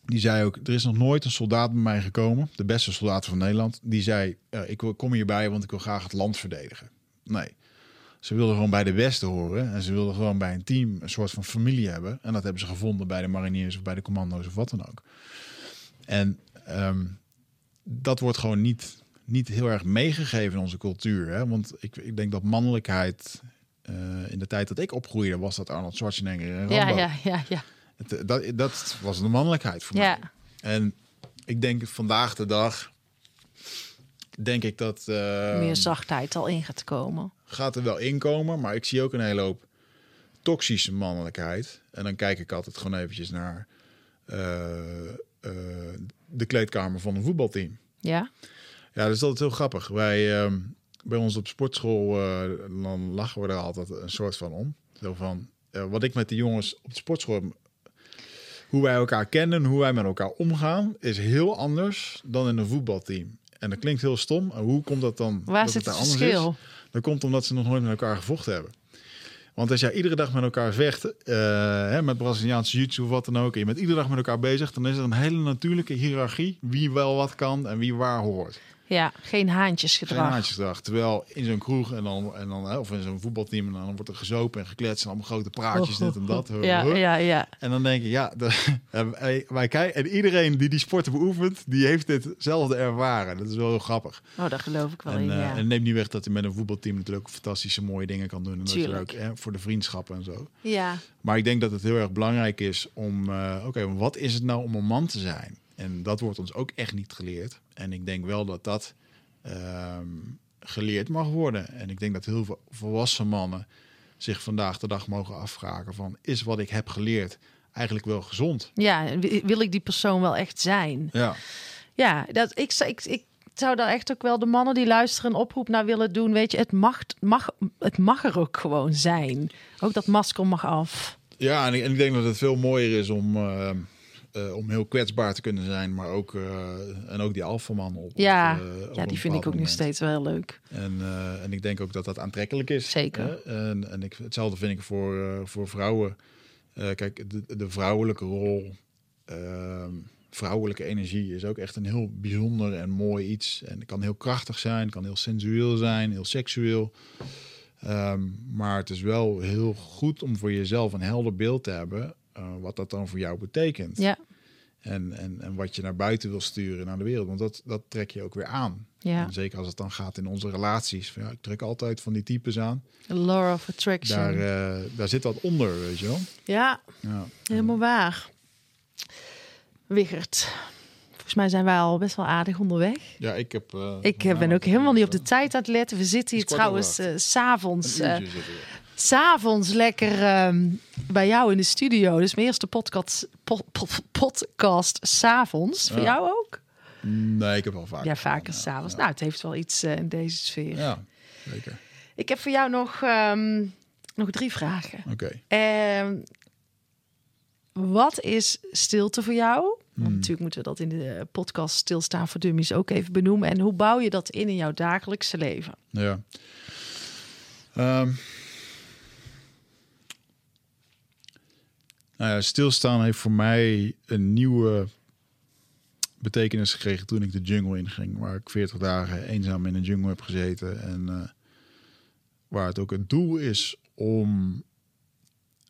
Die zei ook, er is nog nooit een soldaat bij mij gekomen, de beste soldaat van Nederland, die zei, eh, ik kom hierbij, want ik wil graag het land verdedigen. Nee, ze wilden gewoon bij de beste horen en ze wilden gewoon bij een team een soort van familie hebben. En dat hebben ze gevonden bij de mariniers of bij de commando's of wat dan ook. En ehm, dat wordt gewoon niet, niet heel erg meegegeven in onze cultuur. Hè? Want ik, ik denk dat mannelijkheid, eh, in de tijd dat ik opgroeide, was dat Arnold Schwarzenegger en Rambo. Ja, ja, ja, ja. Het, dat, dat was de mannelijkheid voor Ja. mij. En ik denk vandaag de dag, denk ik dat eh, Meer zachtheid al in gaat komen. gaat er wel inkomen, maar ik zie ook een hele hoop toxische mannelijkheid. En dan kijk ik altijd gewoon eventjes naar eh, eh, de kleedkamer van een voetbalteam. Ja? Ja, dat is altijd heel grappig. Wij ehm, bij ons op sportschool, eh, dan lachen we er altijd een soort van om. Zo van, eh, wat ik met de jongens op de sportschool, hoe wij elkaar kennen, hoe wij met elkaar omgaan, is heel anders dan in een voetbalteam. En dat klinkt heel stom. En hoe komt dat dan? Waar dat zit het is? verschil? Dat komt omdat ze nog nooit met elkaar gevochten hebben. Want als jij iedere dag met elkaar vecht, eh, hè, met Braziliaanse jiu-jitsu of wat dan ook, en je bent iedere dag met elkaar bezig, dan is er een hele natuurlijke hiërarchie wie wel wat kan en wie waar hoort. Ja, geen Geen haantjesgedrag. haantjesgedrag. Terwijl in zo'n kroeg en dan, en dan, of in zo'n voetbalteam, en dan wordt er gezopen en gekletst en allemaal grote praatjes, dit en dat. Ja, ja, ja. En dan denk je, ja, [laughs] de, wij, kijken, en iedereen die die sporten beoefent, die heeft ditzelfde ervaren. Dat is wel heel grappig. Oh, daar geloof ik wel En, in, eh, ja. en neemt niet weg dat hij met een voetbalteam natuurlijk ook fantastische mooie dingen kan doen. En dat ook hè, voor de vriendschappen en zo. Ja, Maar ik denk dat het heel erg belangrijk is om, eh, oké, wat is het nou om een man te zijn? En dat wordt ons ook echt niet geleerd. En ik denk wel dat dat ehm, geleerd mag worden. En ik denk dat heel veel volwassen mannen zich vandaag de dag mogen afvragen van, is wat ik heb geleerd eigenlijk wel gezond? ja, wil ik die persoon wel echt zijn? Ja, Ja, dat, ik, zou- ik, ik zou daar echt ook wel de mannen die luisteren een oproep naar willen doen. Weet je, het mag, mag, het mag er ook gewoon zijn. Ook dat masker mag af. ja en, ik, en ik denk dat het veel mooier is om, eh, eh, om heel kwetsbaar te kunnen zijn, maar ook, eh, en ook die alfaman op. Ja, op, eh, ja die vind ik ook nog moment. steeds wel leuk. En, eh, en ik denk ook dat dat aantrekkelijk is. Zeker. En, en ik, hetzelfde vind ik voor, eh, voor vrouwen. Eh, kijk, de, de vrouwelijke rol, ehm, vrouwelijke energie is ook echt een heel bijzonder en mooi iets. En het kan heel krachtig zijn, kan heel sensueel zijn, heel seksueel. Ehm, maar het is wel heel goed om voor jezelf een helder beeld te hebben eh, wat dat dan voor jou betekent. Ja, En, en, en wat je naar buiten wil sturen naar de wereld. Want dat, dat trek je ook weer aan. ja. En zeker als het dan gaat in onze relaties. Van, ja, ik trek altijd van die types aan. The law of attraction. Daar, eh, daar zit wat onder, weet je wel. Ja, Ja. helemaal waar. Wigert. Volgens mij zijn wij al best wel aardig onderweg. Ja, ik heb... eh, Ik ben ook helemaal niet op de tijd aan het letten. We zitten hier trouwens s s'avonds. S'avonds lekker ehm, bij jou in de studio. Dus mijn eerste podcast, po- po- podcast s'avonds. Voor Ja. jou ook? Nee, ik heb wel vaker. Ja, vaker gedaan, s'avonds. Ja, Nou, het heeft wel iets eh, in deze sfeer. ja. zeker. Ik heb voor jou nog, ehm, nog drie vragen. Oké. Ehm, wat is stilte voor jou? Want Hmm. natuurlijk moeten we dat in de podcast Stilstaan voor Dummies ook even benoemen. En hoe bouw je dat in in jouw dagelijkse leven? Ja. Ehm. Nou ja, stilstaan heeft voor mij een nieuwe betekenis gekregen toen ik de jungle inging. Waar ik 40 dagen eenzaam in de jungle heb gezeten. En eh, waar het ook het doel is om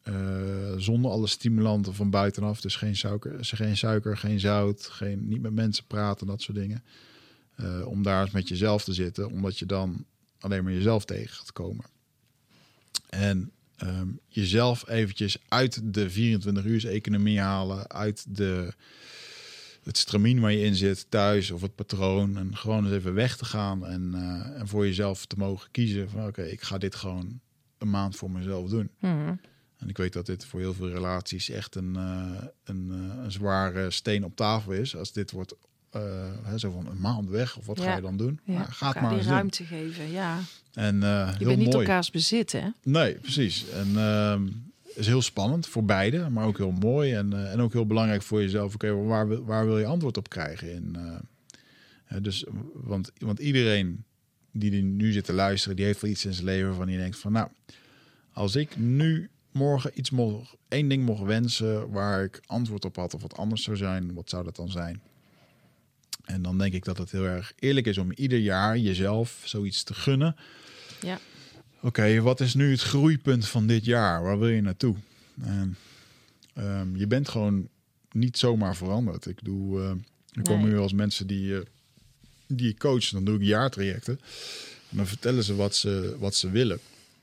eh, zonder alle stimulanten van buitenaf, dus geen suiker, geen, suiker, geen zout, geen, niet met mensen praten, dat soort dingen. eh, om daar met jezelf te zitten, omdat je dan alleen maar jezelf tegen gaat komen. En ehm, jezelf eventjes uit de 24 uur economie halen, uit de, het stramien waar je in zit, thuis of het patroon. En gewoon eens even weg te gaan en, eh, en voor jezelf te mogen kiezen van oké, ik ga dit gewoon een maand voor mezelf doen. Mhm. En ik weet dat dit voor heel veel relaties echt een, eh, een, eh, een zware steen op tafel is. Als dit wordt hè, zo van een maand weg, of wat ga je dan doen? Ja, Maar ga het elkaar maar die eens doen. ruimte geven. Ja, En uh, je heel bent niet mooi. elkaars bezit, hè? Nee, precies. En uh, is heel spannend voor beide, maar ook heel mooi. En, uh, en ook heel belangrijk voor jezelf. Oké, okay, waar, waar wil je antwoord op krijgen? In, uh, dus, want, want iedereen die, nu zit te luisteren, die heeft wel iets in zijn leven waarvan die denkt van... Nou, als ik nu morgen iets mocht, één ding mocht wensen waar ik antwoord op had of wat anders zou zijn, wat zou dat dan zijn? En dan denk ik dat het heel erg eerlijk is om ieder jaar jezelf zoiets te gunnen. Ja. Oké, okay, wat is nu het groeipunt van dit jaar? Waar wil je naartoe? En um, je bent gewoon niet zomaar veranderd. Ik doe, uh, er komen nu als mensen die, uh, die ik coach, dan doe ik jaartrajecten. En dan vertellen ze wat ze, wat ze willen.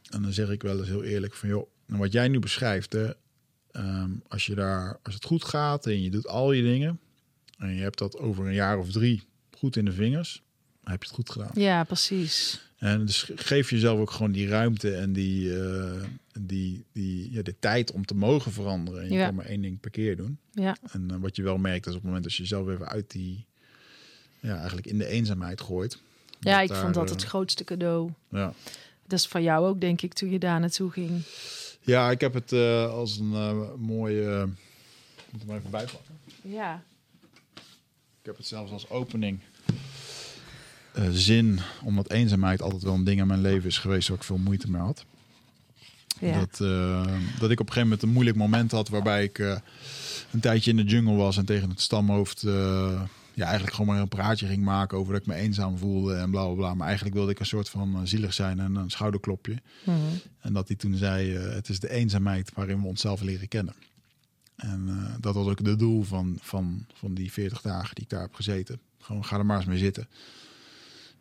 En dan zeg ik wel eens heel eerlijk van, joh, wat jij nu beschrijft, hè, um, als, je daar, als het goed gaat en je doet al je dingen en je hebt dat over een jaar of drie goed in de vingers, dan heb je het goed gedaan. Ja, precies. En dus geef jezelf ook gewoon die ruimte en die, uh, die, die, ja, de tijd om te mogen veranderen. En je Ja. kan maar één ding per keer doen. Ja. En uh, wat je wel merkt is op het moment dat je jezelf even uit die, ja, eigenlijk in de eenzaamheid gooit. Ja, ik daar, vond dat eh, het grootste cadeau. Ja. Dat is van jou ook, denk ik, toen je daar naartoe ging. ja, ik heb het uh, als een mooie. Ik moet hem even bijpakken. Ja. Ik heb het zelfs als opening. Uh, zin, omdat eenzaamheid altijd wel een ding in mijn leven is geweest waar ik veel moeite mee had. Ja. Dat, uh, dat ik op een gegeven moment een moeilijk moment had waarbij ik uh, een tijdje in de jungle was en tegen het stamhoofd ja, eigenlijk gewoon maar een praatje ging maken over dat ik me eenzaam voelde en bla bla bla. Maar eigenlijk wilde ik een soort van zielig zijn en een schouderklopje. Mhm. En dat hij toen zei: Het is de eenzaamheid waarin we onszelf leren kennen. En uh, dat was ook de doel van, van, van die 40 dagen die ik daar heb gezeten. Gewoon ga er maar eens mee zitten.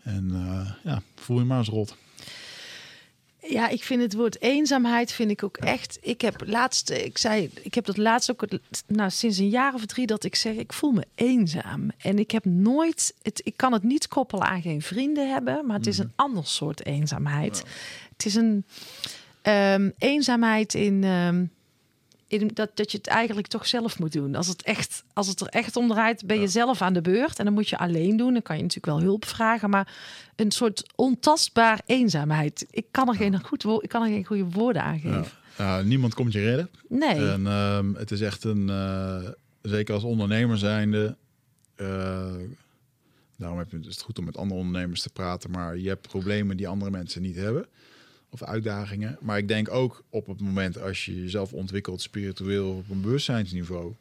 En uh, ja, voel je maar eens rot. Ja, ik vind het woord eenzaamheid vind ik ook echt. Ik heb laatst, ik zei, ik heb dat laatst ook, nou sinds een jaar of drie dat ik zeg, ik voel me eenzaam. En ik heb nooit, het, ik kan het niet koppelen aan geen vrienden hebben, maar het is een ander soort eenzaamheid. Ja. Het is een um, eenzaamheid in, um, in dat, dat je het eigenlijk toch zelf moet doen. Als het, echt, als het er echt om draait, ben je Ja. zelf aan de beurt. En dan moet je alleen doen. Dan kan je natuurlijk wel hulp vragen. Maar een soort ontastbaar eenzaamheid. Ik kan er geen, goed, ik kan er geen goede woorden aan geven. Ja, niemand komt je redden. Nee. En um, het is echt een, uh, zeker als ondernemer zijnde. Uh, daarom heb je, is het goed om met andere ondernemers te praten. Maar je hebt problemen die andere mensen niet hebben. Of uitdagingen. Maar ik denk ook op het moment als je jezelf ontwikkelt spiritueel op een bewustzijnsniveau.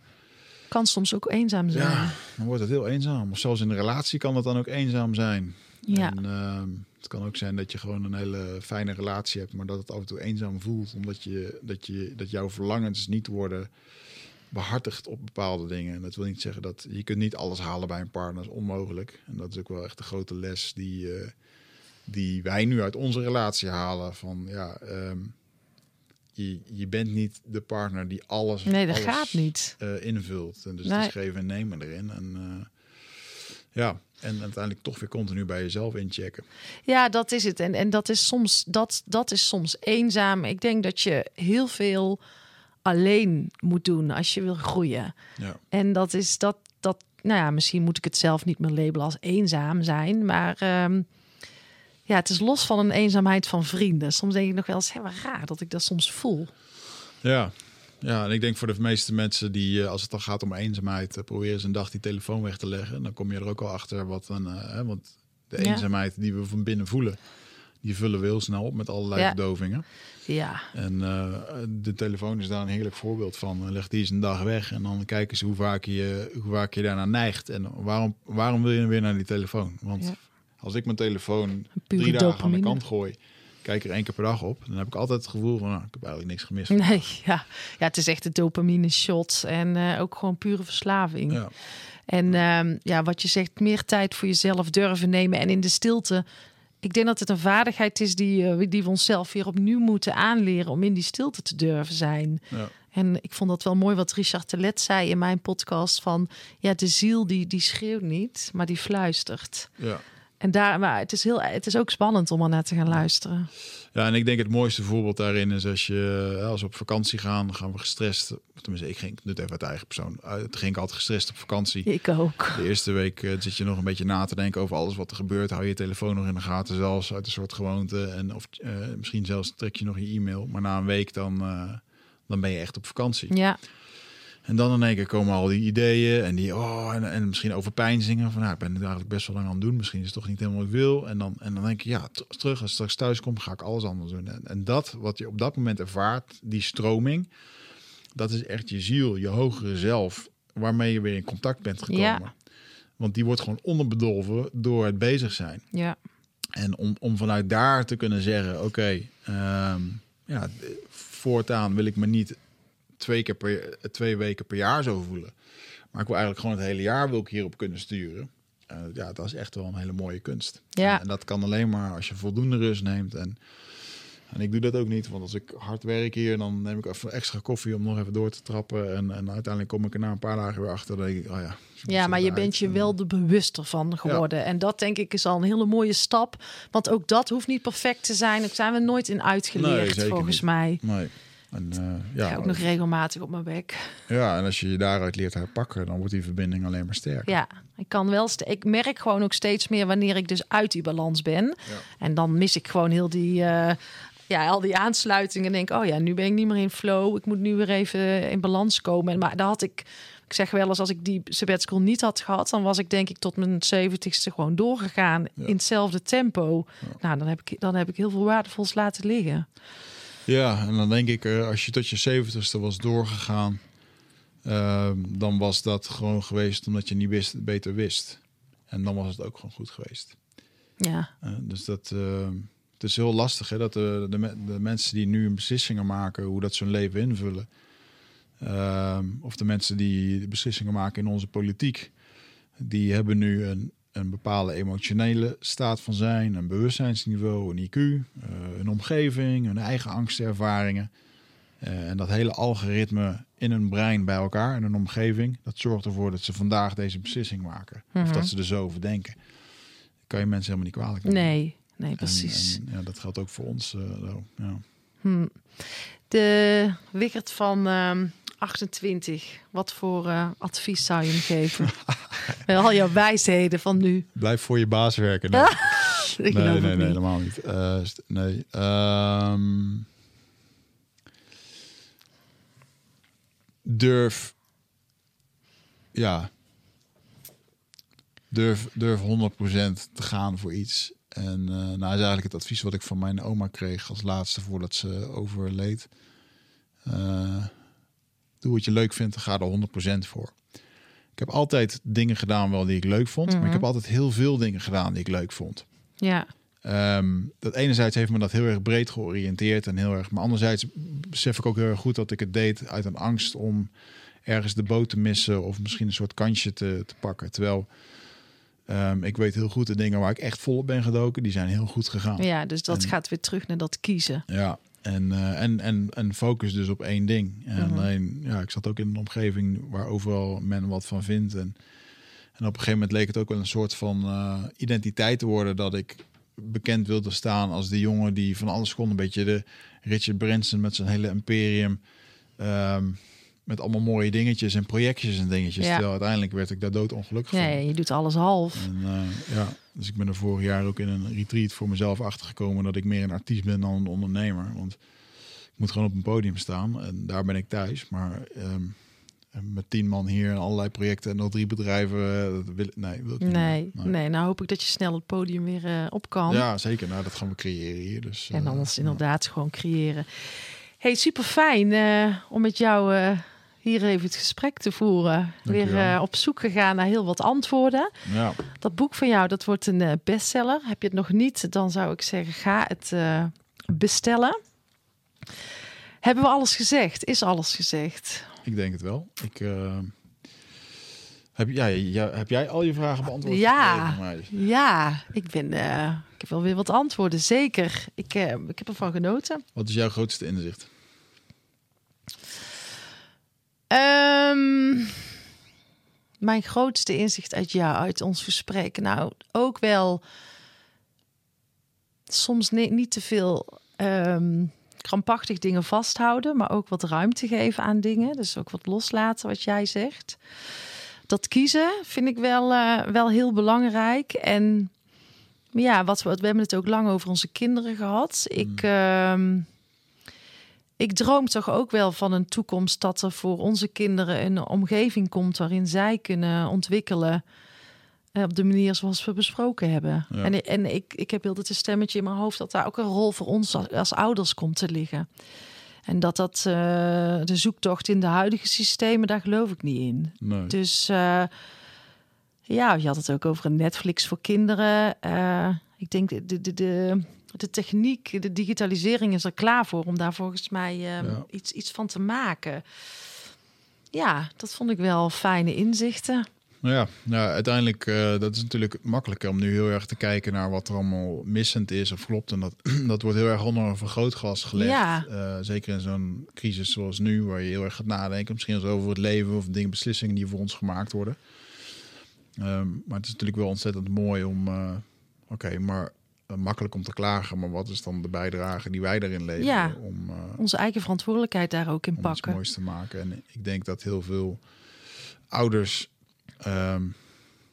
Kan soms ook eenzaam zijn. Ja, dan wordt het heel eenzaam. Of zelfs in een relatie kan het dan ook eenzaam zijn. Ja. En uh, het kan ook zijn dat je gewoon een hele fijne relatie hebt, maar dat het af en toe eenzaam voelt. Omdat je, dat, je, dat jouw verlangens niet worden behartigd op bepaalde dingen. En dat wil niet zeggen dat je kunt niet alles halen bij een partner, dat is onmogelijk. En dat is ook wel echt de grote les die, uh, die wij nu uit onze relatie halen. Van ja, um, je, je bent niet de partner die alles, nee, dat alles, gaat niet. Uh, invult. En dus Nee. het is geven en nemen erin. En uh, ja, en uiteindelijk toch weer continu bij jezelf inchecken. Ja, dat is het. En, en dat, is soms, dat, dat is soms eenzaam. Ik denk dat je heel veel alleen moet doen als je wil groeien. Ja. En dat is dat, dat, nou ja, misschien moet ik het zelf niet meer labelen als eenzaam zijn, maar um, ja, het is los van een eenzaamheid van vrienden. Soms denk ik nog wel eens, hé, wat raar dat ik dat soms voel. Ja. Ja, en ik denk voor de meeste mensen die, als het dan gaat om eenzaamheid, uh, proberen ze een dag die telefoon weg te leggen. Dan kom je er ook al achter wat een, uh, want de Ja. eenzaamheid die we van binnen voelen, die vullen we heel snel op met allerlei Ja. verdovingen. Ja, En uh, de telefoon is daar een heerlijk voorbeeld van. Leg die eens een dag weg en dan kijken ze hoe vaak je, hoe vaak je daarna neigt. En waarom, waarom wil je weer naar die telefoon? Want Ja. Als ik mijn telefoon Pure drie dagen aan de kant gooi, kijk er één keer per dag op, dan heb ik altijd het gevoel van, nou, ik heb eigenlijk niks gemist. nee, [laughs] ja. ja, het is echt de dopamine shot en uh, ook gewoon pure verslaving. Ja. En um, ja, wat je zegt, meer tijd voor jezelf durven nemen en in de stilte. Ik denk dat het een vaardigheid is die, uh, die we onszelf weer opnieuw moeten aanleren om in die stilte te durven zijn. Ja. En ik vond dat wel mooi wat Richard Telet zei in mijn podcast van ja, de ziel die, die schreeuwt niet, maar die fluistert. Ja. En daar, maar het is, heel, het is ook spannend om er naar te gaan luisteren. Ja, en ik denk het mooiste voorbeeld daarin is als je eh, als we op vakantie gaan, dan gaan we gestrest. Tenminste, ik ging het even uit eigen persoon. Het ging ik altijd gestrest op vakantie. Ik ook. De eerste week uh, zit je nog een beetje na te denken over alles wat er gebeurt. Hou je telefoon nog in de gaten, zelfs uit een soort gewoonte. En of uh, misschien zelfs trek je nog je e-mail. Maar na een week dan, dan ben je echt op vakantie. Ja. En dan in één keer komen al die ideeën en die oh en, en misschien overpijnzingen van nou, ik ben het eigenlijk best wel lang aan het doen. Misschien is het toch niet helemaal wat ik wil. En dan, en dan denk je ja, terug als ik straks thuis kom, ga ik alles anders doen. En, en dat wat je op dat moment ervaart, die stroming, dat is echt je ziel, je hogere zelf, waarmee je weer in contact bent gekomen. Ja. Want die wordt gewoon onderbedolven door het bezig zijn. Ja. En om, om vanuit daar te kunnen zeggen, oké, okay, ehm, ja, voortaan wil ik me niet twee, keer per, twee weken per jaar zo voelen. Maar ik wil eigenlijk gewoon het hele jaar wil ik hierop kunnen sturen. Uh, ja, dat is echt wel een hele mooie kunst. Ja. En, en, dat kan alleen maar als je voldoende rust neemt. En, en ik doe dat ook niet, want als ik hard werk hier, dan neem ik even extra koffie om nog even door te trappen. En, en uiteindelijk kom ik er na een paar dagen weer achter. Dat ik, oh ja, ja, maar je bent je wel de bewuster van geworden. En dat denk ik is al een hele mooie stap. Want ook dat hoeft niet perfect te zijn. Daar zijn we nooit in uitgeleerd, nee, volgens niet. mij. Nee. En, uh, ja, ga ook nog regelmatig op mijn bek. Ja, en als je je daaruit leert herpakken, dan wordt die verbinding alleen maar sterker. Ja, ik kan wel. Ik merk gewoon ook steeds meer wanneer ik dus uit die balans ben. Ja. En dan mis ik gewoon heel die. Uh, ja, al die aansluitingen. En denk, oh ja, nu ben ik niet meer in flow. Ik moet nu weer even in balans komen. Maar daar had ik. Ik zeg wel eens, als ik die sabbatical niet had gehad, dan was ik denk ik tot mijn zeventigste gewoon doorgegaan Ja. in hetzelfde tempo. Nou, dan heb ik dan heb ik heel veel waardevols laten liggen. Ja, en dan denk ik, uh, als je tot je zeventigste was doorgegaan, uh, dan was dat gewoon geweest omdat je niet wist, beter wist. En dan was het ook gewoon goed geweest. Ja. Uh, dus dat, het is heel lastig, hè, dat de, de, de, mensen die nu beslissingen maken, hoe dat ze hun leven invullen, ehm, of de mensen die beslissingen maken in onze politiek, die hebben nu een, een bepaalde emotionele staat van zijn, een bewustzijnsniveau, een IQ, uh, een omgeving, hun eigen angstervaringen. Uh, en dat hele algoritme in hun brein bij elkaar, in een omgeving, dat zorgt ervoor dat ze vandaag deze beslissing maken. Mhm. Of dat ze er zo over denken. Dat kan je mensen helemaal niet kwalijk nemen. Nee, nee, precies. En, en, ja, dat geldt ook voor ons. Uh, zo, ja. hm. De Wickert van um, 28, wat voor uh, advies zou je hem geven? [laughs] Al jouw wijsheden van nu. Blijf voor je baas werken. Nee, [laughs] nee, nee, nee, niet. helemaal niet. Uh, nee. Um, durf. Ja. Durf, durf 100% te gaan voor iets. En uh, nou is eigenlijk het advies wat ik van mijn oma kreeg als laatste voordat ze overleed. Uh, doe wat je leuk vindt en ga er 100% voor. Ik heb altijd dingen gedaan wel die ik leuk vond, mm -hmm. maar ik heb altijd heel veel dingen gedaan die ik leuk vond. Ja. Um, dat enerzijds heeft me dat heel erg breed georiënteerd en heel erg, maar anderzijds besef ik ook heel erg goed dat ik het deed uit een angst om ergens de boot te missen of misschien een soort kansje te, te pakken. Terwijl um, ik weet heel goed de dingen waar ik echt volop ben gedoken, die zijn heel goed gegaan. Ja, dus dat en, gaat weer terug naar dat kiezen. Ja, en, uh, en, en, en focus dus op één ding. En Mhm. alleen, ja, ik zat ook in een omgeving waar overal men wat van vindt. En, en op een gegeven moment leek het ook wel een soort van uh, identiteit te worden dat ik bekend wilde staan als de jongen die van alles kon. Een beetje de Richard Branson met zijn hele imperium. Um, met allemaal mooie dingetjes en projectjes en dingetjes. Ja. Terwijl uiteindelijk werd ik daar doodongelukkig van. Nee, je doet alles half. En, uh, ja, dus ik ben er vorig jaar ook in een retreat voor mezelf achtergekomen dat ik meer een artiest ben dan een ondernemer. Want ik moet gewoon op een podium staan en daar ben ik thuis. Maar um, met tien man hier en allerlei projecten en nog drie bedrijven, eh, dat wil, nee, wil ik niet Nee, nee, nou hoop ik dat je snel het podium weer uh, op kan. Ja, zeker. Nou, dat gaan we creëren hier. Dus, En uh, anders inderdaad gewoon creëren. Hey, super fijn om met jou hier even het gesprek te voeren. Weer uh, op zoek gegaan naar heel wat antwoorden. Ja. Dat boek van jou, dat wordt een uh, bestseller. Heb je het nog niet, dan zou ik zeggen, ga het uh, bestellen. Hebben we alles gezegd? Is alles gezegd? Ik denk het wel. Ik, heb, ja, ja, heb jij al je vragen beantwoord? Ja, ja ik, ben, ik heb wel weer wat antwoorden, zeker. Ik, ik heb ervan genoten. Wat is jouw grootste inzicht? Um, mijn grootste inzicht uit jou, uit ons gesprek? Nou, ook wel soms niet, niet te veel ehm, krampachtig dingen vasthouden, maar ook wat ruimte geven aan dingen. Dus ook wat loslaten, wat jij zegt. Dat kiezen vind ik wel, eh, wel heel belangrijk. En ja, wat we, we hebben het ook lang over onze kinderen gehad. Ik, ehm, ik droom toch ook wel van een toekomst dat er voor onze kinderen een omgeving komt waarin zij kunnen ontwikkelen. eh, Op de manier zoals we besproken hebben. Ja. En, en ik, ik heb heel het een stemmetje in mijn hoofd dat daar ook een rol voor ons als, als ouders komt te liggen. En dat dat eh, de zoektocht in de huidige systemen, daar geloof ik niet in. Nee. Dus eh, ja, je had het ook over een Netflix voor kinderen. Ik denk de, de, de, de techniek, de digitalisering is er klaar voor om daar volgens mij eh, Ja. iets, iets van te maken. Ja, dat vond ik wel fijne inzichten. Nou ja, nou, uiteindelijk, eh dat is natuurlijk makkelijker om nu heel erg te kijken naar wat er allemaal missend is of klopt. En dat, [clears throat] dat wordt heel erg onder een vergrootglas gelegd. Ja. Eh, zeker in zo'n crisis zoals nu, waar je heel erg gaat nadenken. Misschien eens over het leven of dingen, beslissingen die voor ons gemaakt worden. Ehm, maar het is natuurlijk wel ontzettend mooi om, eh, oké, maar makkelijk om te klagen. Maar wat is dan de bijdrage die wij daarin leveren Ja. om, eh, Onze eigen verantwoordelijkheid daar ook in om pakken. moois te maken. En ik denk dat heel veel ouders ehm,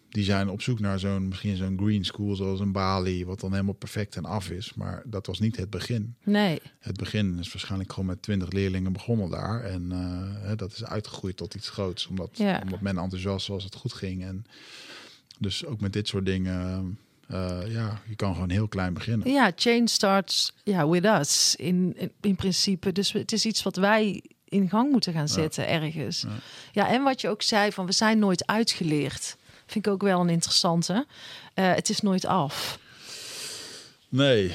die zijn op zoek naar zo'n misschien zo'n green school zoals een Bali, wat dan helemaal perfect en af is. Maar dat was niet het begin. Nee, Het begin is waarschijnlijk gewoon met twintig leerlingen begonnen daar. En eh, dat is uitgegroeid tot iets groots, omdat, Ja. omdat men enthousiast was, het goed ging. En dus ook met dit soort dingen, eh, ja, je kan gewoon heel klein beginnen. ja, change starts ja, with us in, in, in principe. Dus het is iets wat wij in gang moeten gaan zetten ergens. Ja. Ja. en wat je ook zei, van we zijn nooit uitgeleerd. Vind ik ook wel een interessante. Eh, het is nooit af. Nee,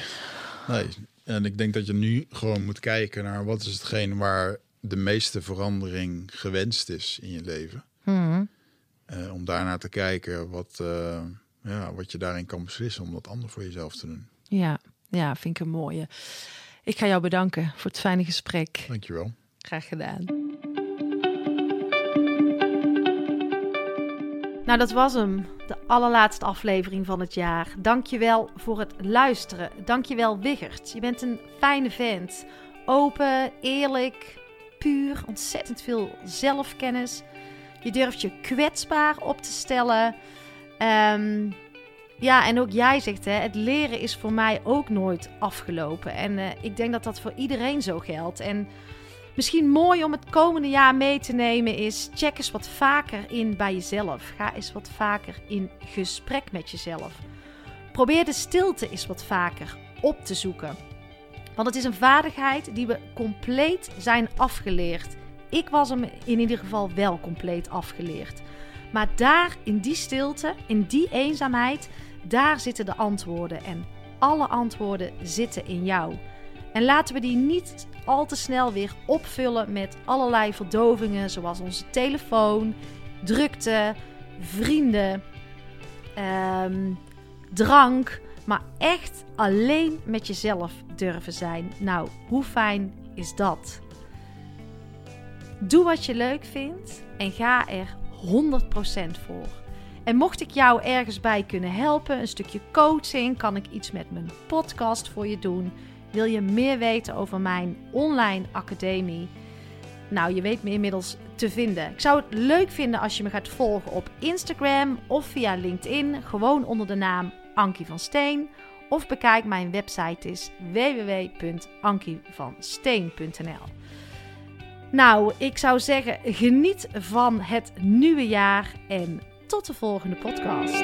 nee. En ik denk dat je nu gewoon moet kijken naar wat is hetgeen waar de meeste verandering gewenst is in je leven. Hmm. Eh, om daarnaar te kijken wat, ja, wat je daarin kan beslissen om dat ander voor jezelf te doen. Ja, ja, vind ik een mooie. Ik ga jou bedanken voor het fijne gesprek. Dankjewel. Graag gedaan. Nou, dat was hem. De allerlaatste aflevering van het jaar. Dankjewel voor het luisteren. Dankjewel Wiggert. Je bent een fijne vent. Open, eerlijk, puur, ontzettend veel zelfkennis. Je durft je kwetsbaar op te stellen. Ehm, ja, en ook jij zegt, hè, het leren is voor mij ook nooit afgelopen. En eh, ik denk dat dat voor iedereen zo geldt. En Misschien mooi om het komende jaar mee te nemen is: check eens wat vaker in bij jezelf. Ga eens wat vaker in gesprek met jezelf. Probeer de stilte eens wat vaker op te zoeken. Want het is een vaardigheid die we compleet zijn afgeleerd. Ik was hem in ieder geval wel compleet afgeleerd. Maar daar, in die stilte, in die eenzaamheid, daar zitten de antwoorden. En alle antwoorden zitten in jou. En laten we die niet al te snel weer opvullen met allerlei verdovingen, zoals onze telefoon, drukte, vrienden, ehm, drank. Maar echt alleen met jezelf durven zijn. Nou, hoe fijn is dat? Doe wat je leuk vindt en ga er 100% voor. En mocht ik jou ergens bij kunnen helpen, een stukje coaching, kan ik iets met mijn podcast voor je doen. Wil je meer weten over mijn online academie? Nou, je weet me inmiddels te vinden. Ik zou het leuk vinden als je me gaat volgen op Instagram of via LinkedIn, gewoon onder de naam Ankie van Steen. Of bekijk mijn website is www.ankievansteen.nl. Nou, ik zou zeggen, geniet van het nieuwe jaar en tot de volgende podcast.